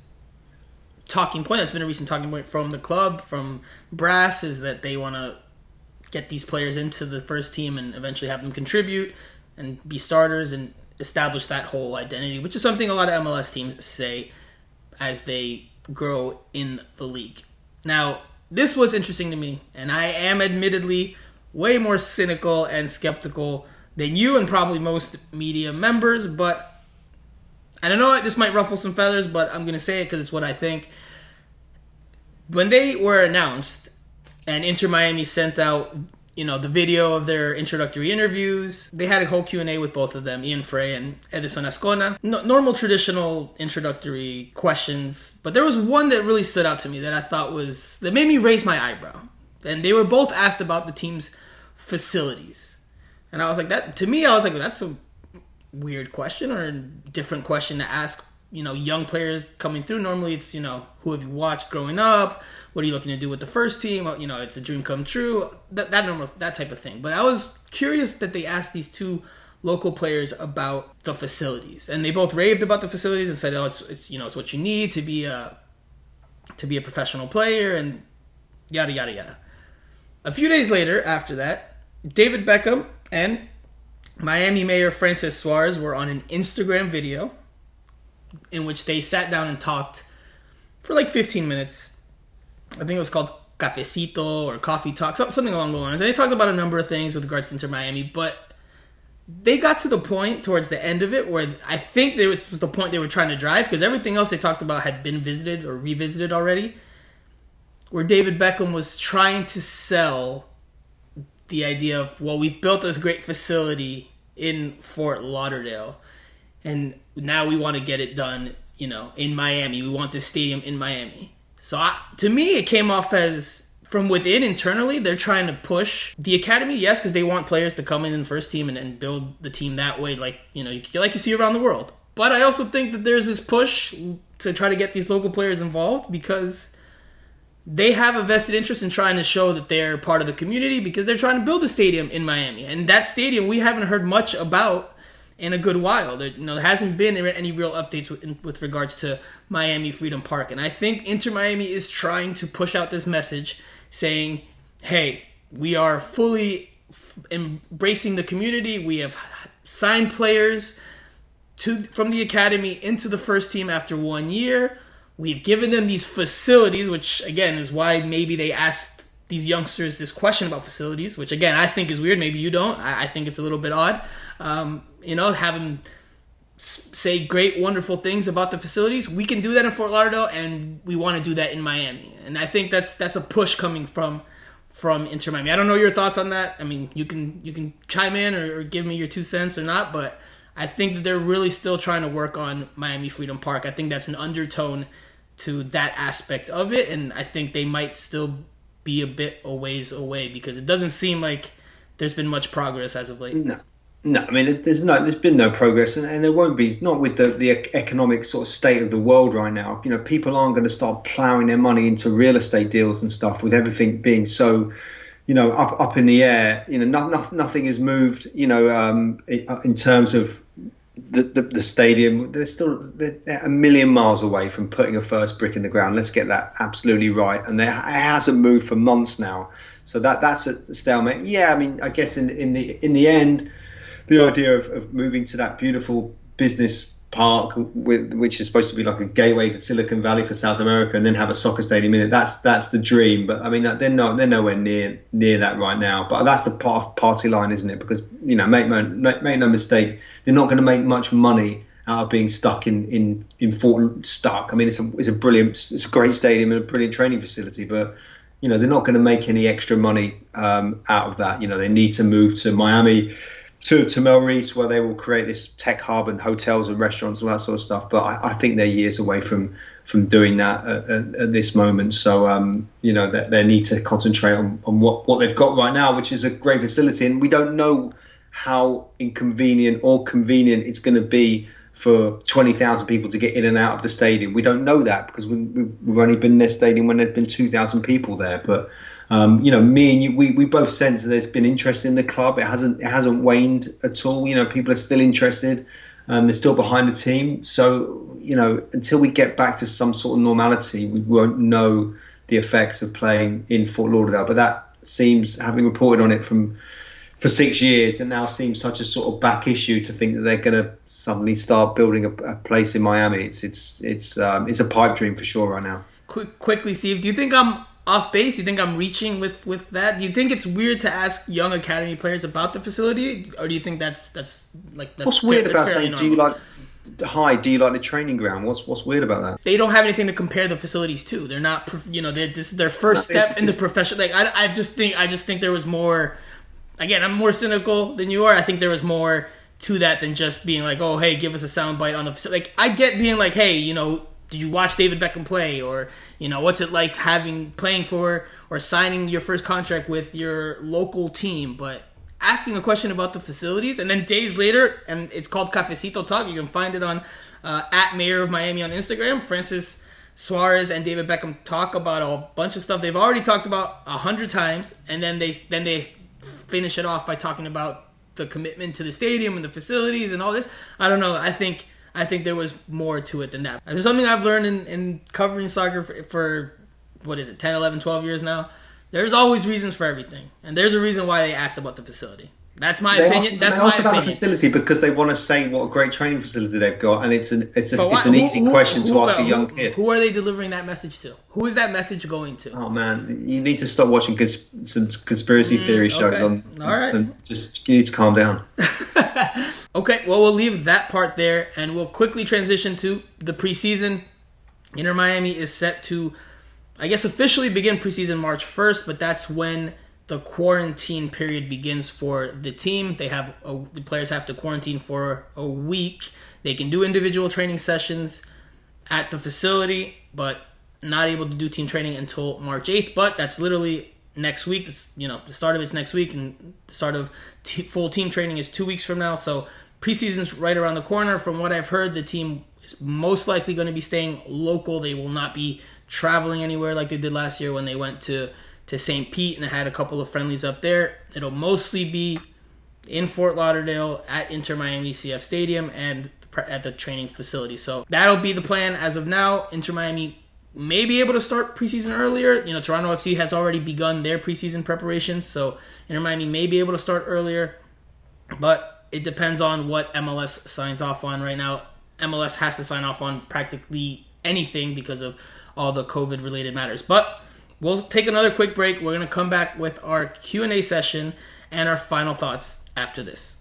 talking point. That's been a recent talking point from the club, from Brass, is that they want to get these players into the first team and eventually have them contribute and be starters and establish that whole identity, which is something a lot of MLS teams say as they grow in the league. Now, this was interesting to me, and I am admittedly way more cynical and skeptical than you and probably most media members, but I don't know this might ruffle some feathers, but I'm going to say it because it's what I think. When they were announced, and Inter Miami sent out you know the video of their introductory interviews. They had a whole Q and A with both of them, Ian Fray and Edison Azcona No, normal traditional introductory questions, but there was one that really stood out to me that I thought was that made me raise my eyebrow. And they were both asked about the team's facilities, and I was like, that to me, I was like, that's a weird question or a different question to ask. You know, young players coming through. Normally, it's you know who have you watched growing up what are you looking to do with the first team? You know, it's a dream come true. That that normal that type of thing. But I was curious that they asked these two local players about the facilities, and they both raved about the facilities and said, "Oh, it's, it's you know it's what you need to be a to be a professional player," and yada yada yada. A few days later, after that, David Beckham and Miami Mayor Francis Suarez were on an Instagram video in which they sat down and talked for like 15 minutes I think it was called Cafecito or Coffee Talk, something along those lines. And they talked about a number of things with regards to Inter Miami, but they got to the point towards the end of it where I think there was, was the point they were trying to drive because everything else they talked about had been visited or revisited already. Where David Beckham was trying to sell the idea of, well, we've built this great facility in Fort Lauderdale, and now we want to get it done, you know, in Miami. We want this stadium in Miami. So I, to me, it came off as from within internally, they're trying to push the academy, yes, because they want players to come in in the first team and, and build the team that way, like you know, like you see around the world. But I also think that there's this push to try to get these local players involved because they have a vested interest in trying to show that they're part of the community because they're trying to build a stadium in Miami. And that stadium we haven't heard much about in a good while. There, you know, there hasn't been any real updates with, with regards to Miami Freedom Park, and I think Inter Miami is trying to push out this message, saying, "Hey, we are fully f- embracing the community. We have signed players to from the academy into the first team after one year. We've given them these facilities, which again is why maybe they asked." These youngsters, this question about facilities, which again I think is weird. Maybe you don't. I, I think it's a little bit odd. Um, you know, him say great, wonderful things about the facilities. We can do that in Fort Lauderdale, and we want to do that in Miami. And I think that's that's a push coming from from Inter Miami. I don't know your thoughts on that. I mean, you can you can chime in or, or give me your two cents or not, but I think that they're really still trying to work on Miami Freedom Park. I think that's an undertone to that aspect of it, and I think they might still be a bit a ways away because it doesn't seem like there's been much progress as of late. No. No, I mean, there's no, there's been no progress, and, and there won't be. Not with the, the economic sort of state of the world right now. You know, people aren't going to start ploughing their money into real estate deals and stuff with everything being so, you know, up up in the air. You know, not, not, nothing has moved. You know, um, in, in, terms of the, the, the stadium, they're still they're a million miles away from putting a first brick in the ground. Let's get that absolutely right, and there, it hasn't moved for months now. So that that's a stalemate. Yeah, I mean, I guess in in the in the end the idea of, of moving to that beautiful business park, with, which is supposed to be like a gateway to Silicon Valley for South America, and then have a soccer stadium in it. That's that's the dream. But I mean, they're no, they're nowhere near near that right now. But that's the party line, isn't it? Because you know, make make, make no mistake, they're not going to make much money out of being stuck in in in Fort stuck. I mean, it's a it's a brilliant, it's a great stadium and a brilliant training facility, but you know they're not going to make any extra money um, out of that. You know they need to move to Miami, to to Melreese, where they will create this tech hub and hotels and restaurants and all that sort of stuff. But I, I think they're years away from from doing that at, at, at this moment. So um, you know they, they need to concentrate on, on what what they've got right now, which is a great facility, and we don't know how inconvenient or convenient it's going to be for 20,000 people to get in and out of the stadium. We don't know that because we, have only been in their stadium when there's been 2,000 people there. But um, you know, me and you, we, we both sense that there's been interest in the club. It hasn't it hasn't waned at all. You know, people are still interested. Um, they're still behind the team. So you know, until we get back to some sort of normality, we won't know the effects of playing in Fort Lauderdale. But that seems, having reported on it from for six years, it now seems such a sort of back issue to think that they're going to suddenly start building a, a, place in Miami. It's it's it's um, it's a pipe dream for sure right now. Quick, quickly, Steve, do you think I'm off base? Do you think I'm reaching with with that? Do you think it's weird to ask young academy players about the facility, or do you think that's that's like that's what's fair, weird about saying? Do you normal? like hi? Do you like the training ground? What's what's weird about that? They don't have anything to compare the facilities to. They're not, you know, they're, this is their first No, step in the profession. Like I, I just think, I just think there was more. Again, I'm more cynical than you are. I think there was more to that than just being like, oh, hey, give us a sound bite on the. Like I get being like, hey, you know, did you watch David Beckham play, or you know, what's it like having playing for or signing your first contract with your local team, but asking a question about the facilities, and then days later, and it's called Cafecito Talk. You can find it on uh, at Mayor of Miami on Instagram. Francis Suarez and David Beckham talk about a bunch of stuff they've already talked about a hundred times, and then they then they finish it off by talking about the commitment to the stadium and the facilities and all this. I don't know. I think I think there was more to it than that. There's something I've learned in, in covering soccer for, for what is it 10 11 12 years now there's always reasons for everything and there's a reason why they asked about the facility that's my They opinion that's they my ask about the facility because they want to say what a great training facility they've got, and it's an it's, a, why- it's an who- easy who- question who- to ask a young kid. who are they delivering that message to who is that message going to Oh man, you need to stop watching cons- some conspiracy theory shows Mm, okay. on. All right. and just you need to calm down. Okay, well, we'll leave that part there and we'll quickly transition to the preseason. Inter Miami is set to, I guess, officially begin preseason March 1st, but that's when the quarantine period begins for the team. They have a, the players have to quarantine for a week. They can do individual training sessions at the facility, but not able to do team training until March 8th. But that's literally next week. It's, you know, the start of it's next week, and the start of t- full team training is two weeks from now. So preseason's right around the corner. From what I've heard, the team is most likely going to be staying local. They will not be traveling anywhere like they did last year when they went to to St. Pete and I had a couple of friendlies up there. It'll mostly be in Fort Lauderdale at Inter Miami CF Stadium and at the training facility. So that'll be the plan as of now. Inter Miami may be able to start preseason earlier. You know, Toronto FC has already begun their preseason preparations, so Inter Miami may be able to start earlier, but it depends on what MLS signs off on right now. MLS has to sign off on practically anything because of all the COVID related matters. But we'll take another quick break. We're going to come back with our Q&A session and our final thoughts after this.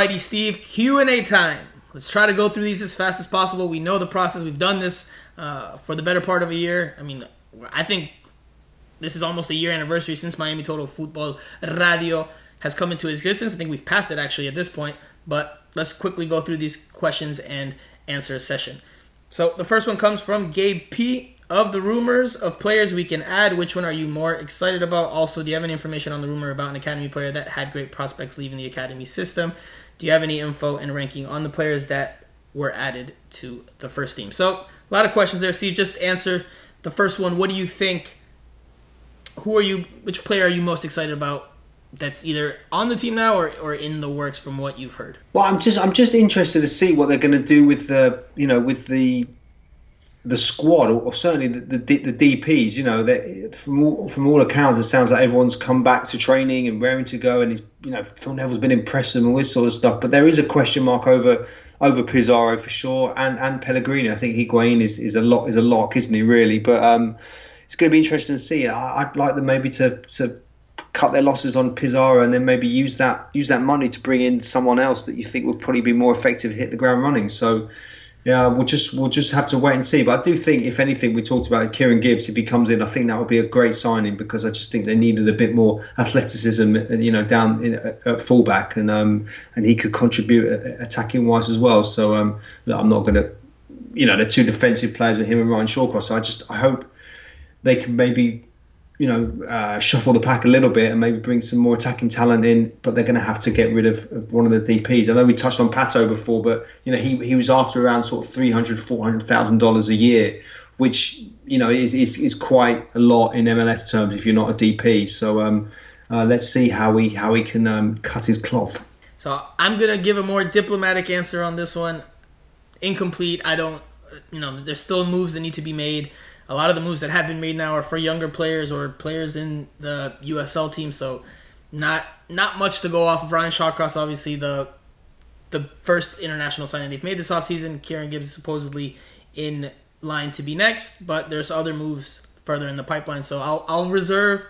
Alrighty, Steve, Q&A time. Let's try to go through these as fast as possible. We know the process. We've done this uh, for the better part of a year. I mean, I think this is almost a year anniversary since Miami Total Football Radio has come into existence. I think we've passed it actually at this point, but let's quickly go through these questions and answer session. So the first one comes from Gabe P. Of the rumors of players we can add, which one are you more excited about? Also, do you have any information on the rumor about an academy player that had great prospects leaving the academy system? Do you have any info and ranking on the players that were added to the first team? So, a lot of questions there, Steve. Just answer the first one. What do you think? Who are you? Which player are you most excited about? That's either on the team now or, or in the works from what you've heard. Well, I'm just I'm just interested to see what they're going to do with the you know with the the squad, or, certainly the, the, the DPs, you know, that from all, from all accounts, it sounds like everyone's come back to training and raring to go, and he's, you know, Phil Neville's been impressed with all this sort of stuff. But there is a question mark over over Pizarro for sure, and and Pellegrini. I think Higuain is, is a lot is a lock, isn't he? Really, but um, it's going to be interesting to see. I, would like them maybe to to cut their losses on Pizarro and then maybe use that use that money to bring in someone else that you think would probably be more effective, hit the ground running. So yeah, we'll just we'll just have to wait and see. But I do think, if anything, we talked about Kieran Gibbs. If he comes in, I think that would be a great signing because I just think they needed a bit more athleticism, you know, down in, at fullback, and um, and he could contribute attacking wise as well. So um, I'm not going to, you know, the two defensive players with him and Ryan Shawcross. So I just I hope they can maybe you know, uh, shuffle the pack a little bit and maybe bring some more attacking talent in, but they're going to have to get rid of, of, one of the DPs. I know we touched on Pato before, but you know he, he was after around sort of three hundred, four hundred thousand dollars a year, which you know is, is, is quite a lot in MLS terms if you're not a DP. So um, uh, let's see how we how we can um, cut his cloth. So I'm gonna give a more diplomatic answer on this one. Incomplete. I don't. You know, there's still moves that need to be made a lot of the moves that have been made now are for younger players or players in the USL team. So not not much to go off of. Ryan Shawcross, obviously the the first international signing they've made this offseason. Kieran Gibbs is supposedly in line to be next, but there's other moves further in the pipeline. So I'll I'll reserve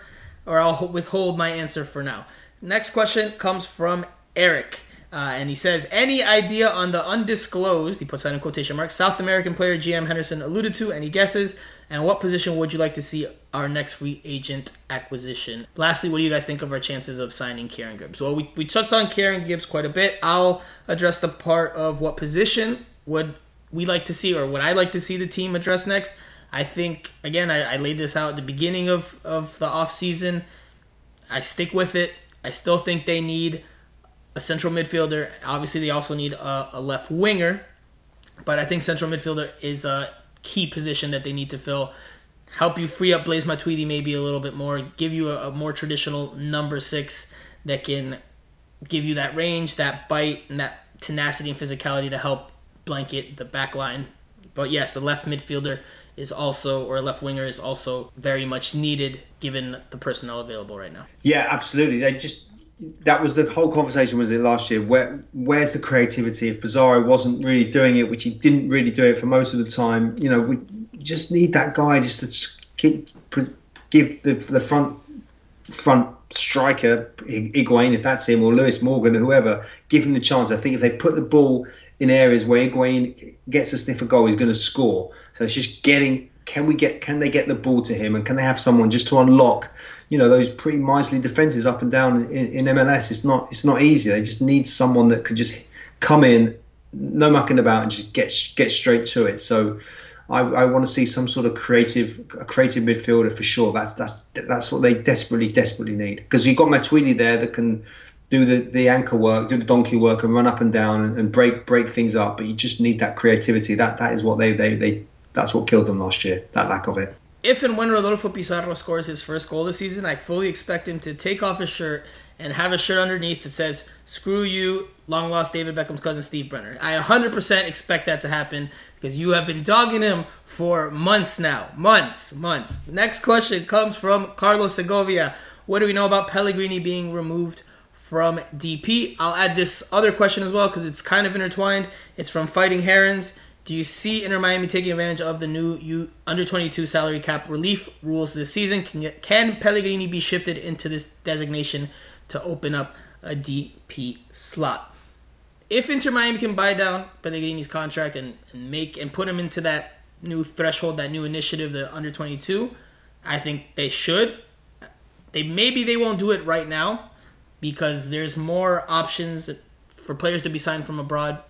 or I'll withhold my answer for now. Next question comes from Eric. Uh, and he says, any idea on the undisclosed, he puts that in quotation marks, South American player GM Henderson alluded to? Any guesses? And what position would you like to see our next free agent acquisition? Lastly, what do you guys think of our chances of signing Kieran Gibbs? Well, we, we touched on Kieran Gibbs quite a bit. I'll address the part of what position would we like to see or would I like to see the team address next. I think, again, I, I laid this out at the beginning of, of the offseason. I stick with it. I still think they need a central midfielder. Obviously, they also need a, a left winger, but I think central midfielder is a key position that they need to fill. Help you free up Blaise Matuidi maybe a little bit more. Give you a, a more traditional number six that can give you that range, that bite, and that tenacity and physicality to help blanket the back line. But yes, the left midfielder is also, or a left winger is also very much needed given the personnel available right now. Yeah, absolutely. They just that was the whole conversation was it last year. Where where's the creativity? If Pizarro wasn't really doing it which he didn't really do it for most of the time you know we just need that guy just to give the, the front front striker Higuain if that's him or Lewis Morgan or whoever give him the chance. I think if they put the ball in areas where Higuain gets a sniff of goal he's going to score. So it's just getting can we get can they get the ball to him? And can they have someone just to unlock you know those pretty miserly defenses up and down in, in MLS. It's not it's not easy. They just need someone that could just come in, no mucking about, and just get get straight to it. So. I, I want to see some sort of creative, a creative midfielder for sure. That's that's that's what they desperately, desperately need. Because you've got Matuidi there that can do the, the anchor work, do the donkey work, and run up and down and, and, break break things up. But you just need that creativity. That that is what they, they they that's what killed them last year. That lack of it if and when Rodolfo Pizarro scores his first goal this season, I fully expect him to take off his shirt and have a shirt underneath that says "Screw you, long lost David Beckham's cousin Steve Brenner." I 100% expect that to happen because you have been dogging him for months now, months, months. Next question comes from Carlos Segovia. What do we know about Pellegrini being removed from DP? I'll add this other question as well because it's kind of intertwined. It's from Fighting Herons. Do you see Inter Miami taking advantage of the new U under 22 salary cap relief rules this season? Can, can Pellegrini be shifted into this designation to open up a DP slot? If Inter Miami can buy down Pellegrini's contract and, and make and put him into that new threshold, that new initiative, the under 22, I think they should. They maybe they won't do it right now because there's more options for players to be signed from abroad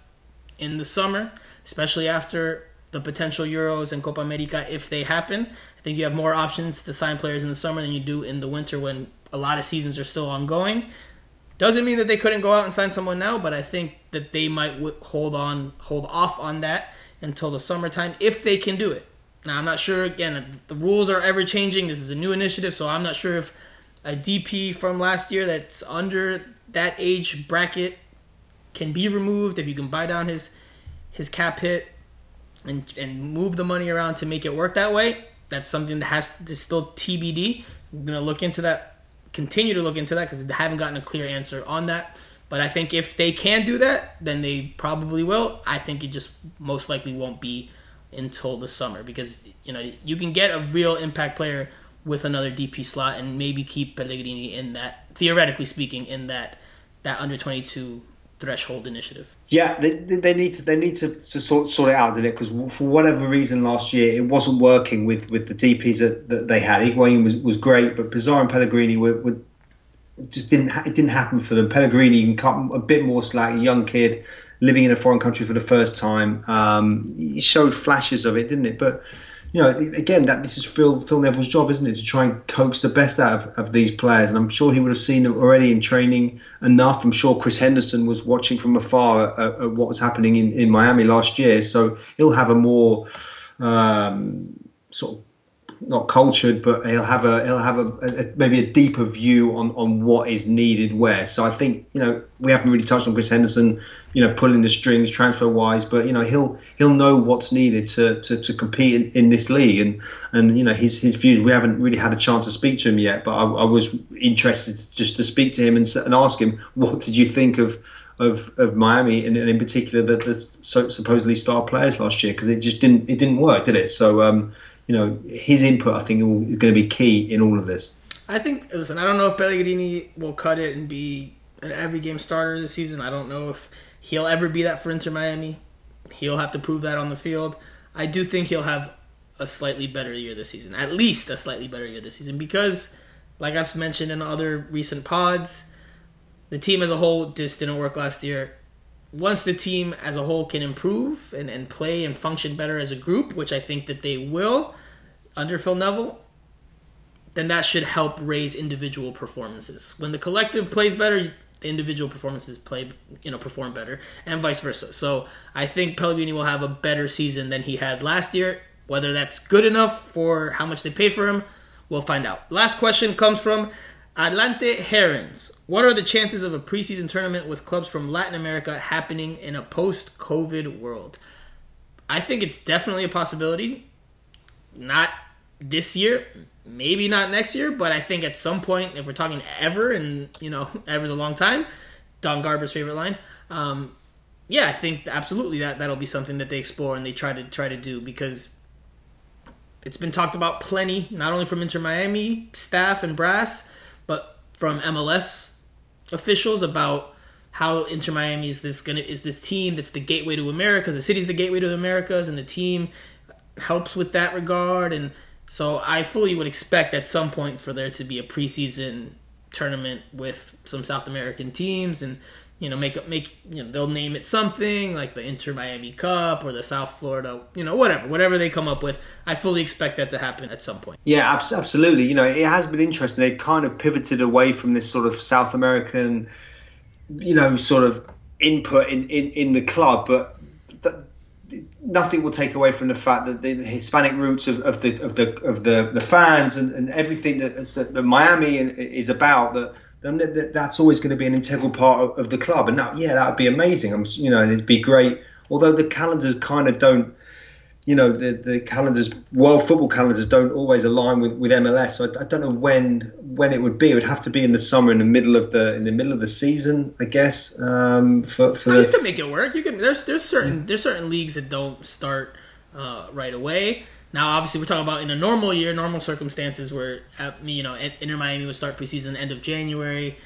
in the summer especially after the potential Euros and Copa America if they happen. I think you have more options to sign players in the summer than you do in the winter when a lot of seasons are still ongoing. Doesn't mean that they couldn't go out and sign someone now, but I think that they might hold on, hold off on that until the summertime if they can do it. Now I'm not sure. Again, uh, the rules are ever changing. This is a new initiative, so I'm not sure if a DP from last year that's under that age bracket can be removed. If you can buy down his his cap hit. and and move the money around to make it work that way. That's something that has to still TBD. We're gonna look into that, continue to look into that because they haven't gotten a clear answer on that. But I think if they can do that, then they probably will. I think it just most likely won't be until the summer because you know you can get a real impact player with another DP slot and maybe keep Pellegrini in that theoretically speaking in that that under 22 threshold initiative. Yeah, they, they need to they need to, to sort sort it out, did it? Because for whatever reason last year it wasn't working with, with the DPS that, that they had. Higuain was, was great, but Pizarro and Pellegrini were, were just didn't it didn't happen for them. Pellegrini cut a bit more slack, a young kid living in a foreign country for the first time. Um, he showed flashes of it, didn't it? But you know, again, that this is Phil Phil Neville's job, isn't it, to try and coax the best out of, of these players? And I'm sure he would have seen already in training enough. I'm sure Chris Henderson was watching from afar at, at what was happening in, in Miami last year, so he'll have a more um, sort of not cultured, but he'll have a he'll have a, a, maybe a deeper view on on what is needed where. So I think you know we haven't really touched on Chris Henderson, you know, pulling the strings transfer wise, but you know he'll he'll know what's needed to to, to compete in, in this league, and and you know his his views. We haven't really had a chance to speak to him yet, but I, I was interested just to speak to him and, and ask him what did you think of of, of Miami and, and in particular the, the so, supposedly star players last year because it just didn't it didn't work, did it? So um, you know, his input I think is going to be key in all of this. I think. Listen, I don't know if Pellegrini will cut it and be an every game starter this season. I don't know if he'll ever be that for Inter Miami. He'll have to prove that on the field. I do think he'll have a slightly better year this season, at least a slightly better year this season, because, like I've mentioned in other recent pods, the team as a whole just didn't work last year. Once the team as a whole can improve and, and play and function better as a group, which I think that they will, under Phil Neville, then that should help raise individual performances. When the collective plays better, the individual performances play, you know, perform better, and vice versa. So I think Pellegrini will have a better season than he had last year. Whether that's good enough for how much they pay for him, we'll find out. Last question comes from Atlante Herons. What are the chances of a preseason tournament with clubs from Latin America happening in a post-COVID world? I think it's definitely a possibility not this year, maybe not next year, but I think at some point, if we're talking ever, and you know, ever's a long time, Don Garber's favorite line. Um, yeah, I think absolutely that that'll be something that they explore and they try to try to do because it's been talked about plenty, not only from Inter Miami staff and brass, but from MLS officials about how Inter Miami is this gonna is this team that's the gateway to Americas. The city's the gateway to the Americas, and the team helps with that regard. And so I fully would expect at some point for there to be a preseason tournament with some South American teams and you know make make you know they'll name it something like the Inter Miami Cup or the South Florida you know whatever whatever they come up with I fully expect that to happen at some point. Yeah, absolutely. You know, it has been interesting. They kind of pivoted away from this sort of South American you know sort of input in in, in the club but nothing will take away from the fact that the Hispanic roots of, of the of the of the, the fans and, and everything that, that Miami is about that then that's always going to be an integral part of, of the club. And that, yeah, that would be amazing. I'm, you know, it'd be great. Although the calendars kind of don't you know the the calendars world football calendars don't always align with, with MLS so I, I, don't know when when it would be. It would have to be in the summer in the middle of the in the middle of the season I guess um, for, for oh, you can make it work? You can there's there's certain there's certain leagues that don't start uh, right away. Now obviously we're talking about in a normal year normal circumstances where you know Inter Miami would start preseason end of January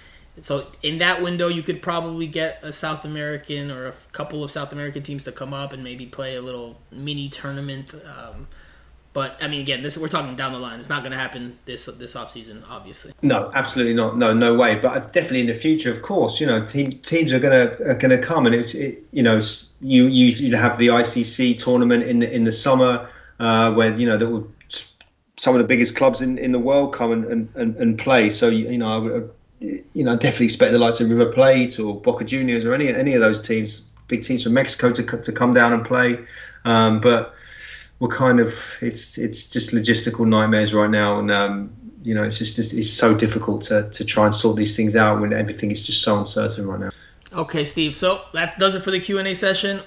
so in that window, you could probably get a South American or a couple of South American teams to come up and maybe play a little mini tournament. Um, but I mean, again, this we're talking down the line. It's not going to happen this this off season, obviously. No, absolutely not. No, no way. But definitely in the future, of course, you know, team, teams are going to are going to come, and it's it, you know, you you have the ICC tournament in the, in the summer uh, where you know that will some of the biggest clubs in, in the world come and, and, and play. So you know, I would you know, definitely expect the likes of River Plate or Boca Juniors or any any of those teams, big teams from Mexico to to come down and play. Um, but we're kind of it's it's just logistical nightmares right now, and um, you know, it's just it's so difficult to to try and sort these things out when everything is just so uncertain right now. Okay, Steve. So that does it for the Q and A session.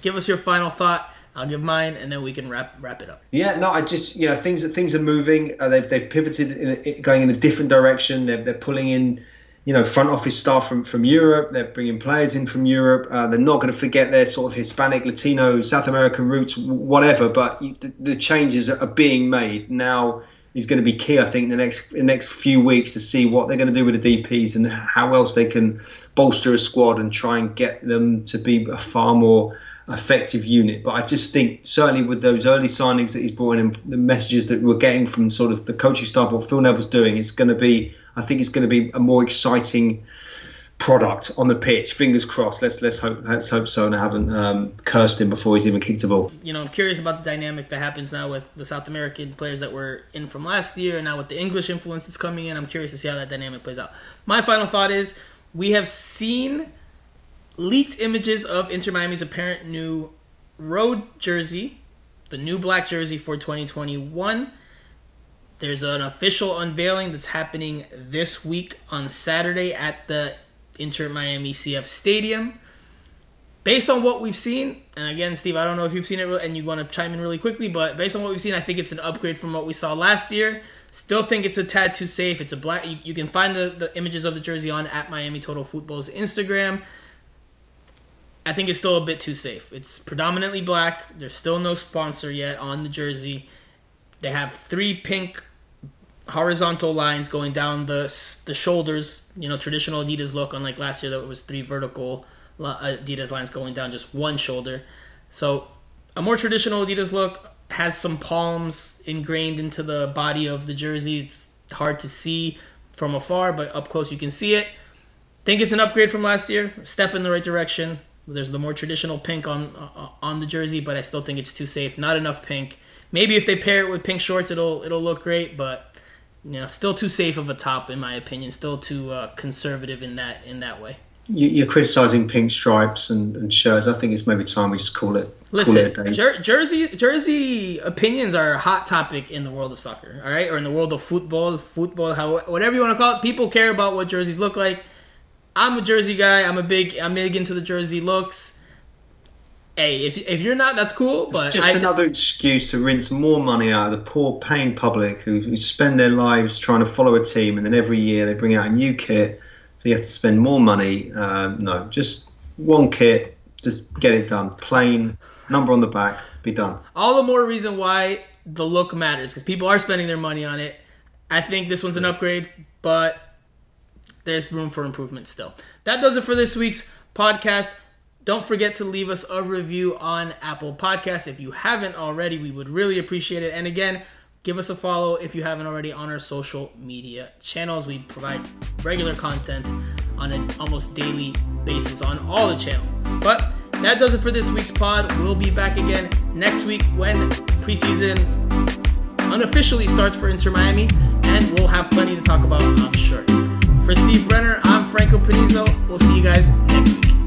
Give us your final thought. I'll give mine, and then we can wrap wrap it up. Yeah, no, I just you know things things are moving. Uh, they've they've pivoted in a, going in a different direction. They're they're pulling in you know front office staff from from Europe. They're bringing players in from Europe. Uh, they're not going to forget their sort of Hispanic, Latino, South American roots, whatever. But the, the changes are being made now. Is going to be key, I think, in the next in the next few weeks to see what they're going to do with the DPS and how else they can bolster a squad and try and get them to be a far more effective unit. But I just think certainly with those early signings that he's brought in and the messages that we're getting from sort of the coaching staff, what Phil Neville's doing, it's going to be I think it's going to be a more exciting product on the pitch. Fingers crossed. Let's let's hope let's hope so. And I haven't um, cursed him before he's even kicked a ball. You know, I'm curious about the dynamic that happens now with the South American players that were in from last year, and now with the English influence that's coming in. I'm curious to see how that dynamic plays out. My final thought is we have seen leaked images of Inter Miami's apparent new road jersey, the new black jersey for 2021. There's an official unveiling that's happening this week on Saturday at the Inter Miami CF Stadium. Based on what we've seen, and again, Steve, I don't know if you've seen it and you want to chime in really quickly, but based on what we've seen, I think it's an upgrade from what we saw last year. Still think it's a tad too safe. It's a black. You, you can find the, the images of the jersey on at Miami Total Football's Instagram. I think it's still a bit too safe. It's predominantly black. There's still no sponsor yet on the jersey. They have three pink horizontal lines going down the the shoulders. You know, traditional Adidas look. Unlike last year, that it was three vertical Adidas lines going down just one shoulder. So a more traditional Adidas look has some palms ingrained into the body of the jersey. It's hard to see from afar, but up close you can see it. Think it's an upgrade from last year. Step in the right direction. There's the more traditional pink on uh, on the jersey, but I still think it's too safe. Not enough pink. Maybe if they pair it with pink shorts, it'll it'll look great, but you know, still too safe of a top in my opinion. Still too uh, conservative in that in that way. You, are criticizing pink stripes and, and, shirts. I think it's maybe time we just call it. Listen, call it jer- jersey jersey opinions are a hot topic in the world of soccer. All right, or in the world of football, football, how whatever you want to call it. People care about what jerseys look like. I'm a jersey guy. I'm a big. I'm big into the jersey looks. Hey, if, if you're not, that's cool. But it's just I, another excuse to rinse more money out of the poor paying public who, who spend their lives trying to follow a team, and then every year they bring out a new kit, so you have to spend more money. Uh, no, just one kit, just get it done. Plain number on the back, be done. All the more reason why the look matters because people are spending their money on it. I think this one's an upgrade, but there's room for improvement still. That does it for this week's podcast. Don't forget to leave us a review on Apple Podcast. If you haven't already, we would really appreciate it. And again, give us a follow if you haven't already on our social media channels. We provide regular content on an almost daily basis on all the channels. But that does it for this week's pod. We'll be back again next week when preseason unofficially starts for Inter Miami, and we'll have plenty to talk about, I'm sure. For Steve Brenner, I'm Franco Panizo. We'll see you guys next week.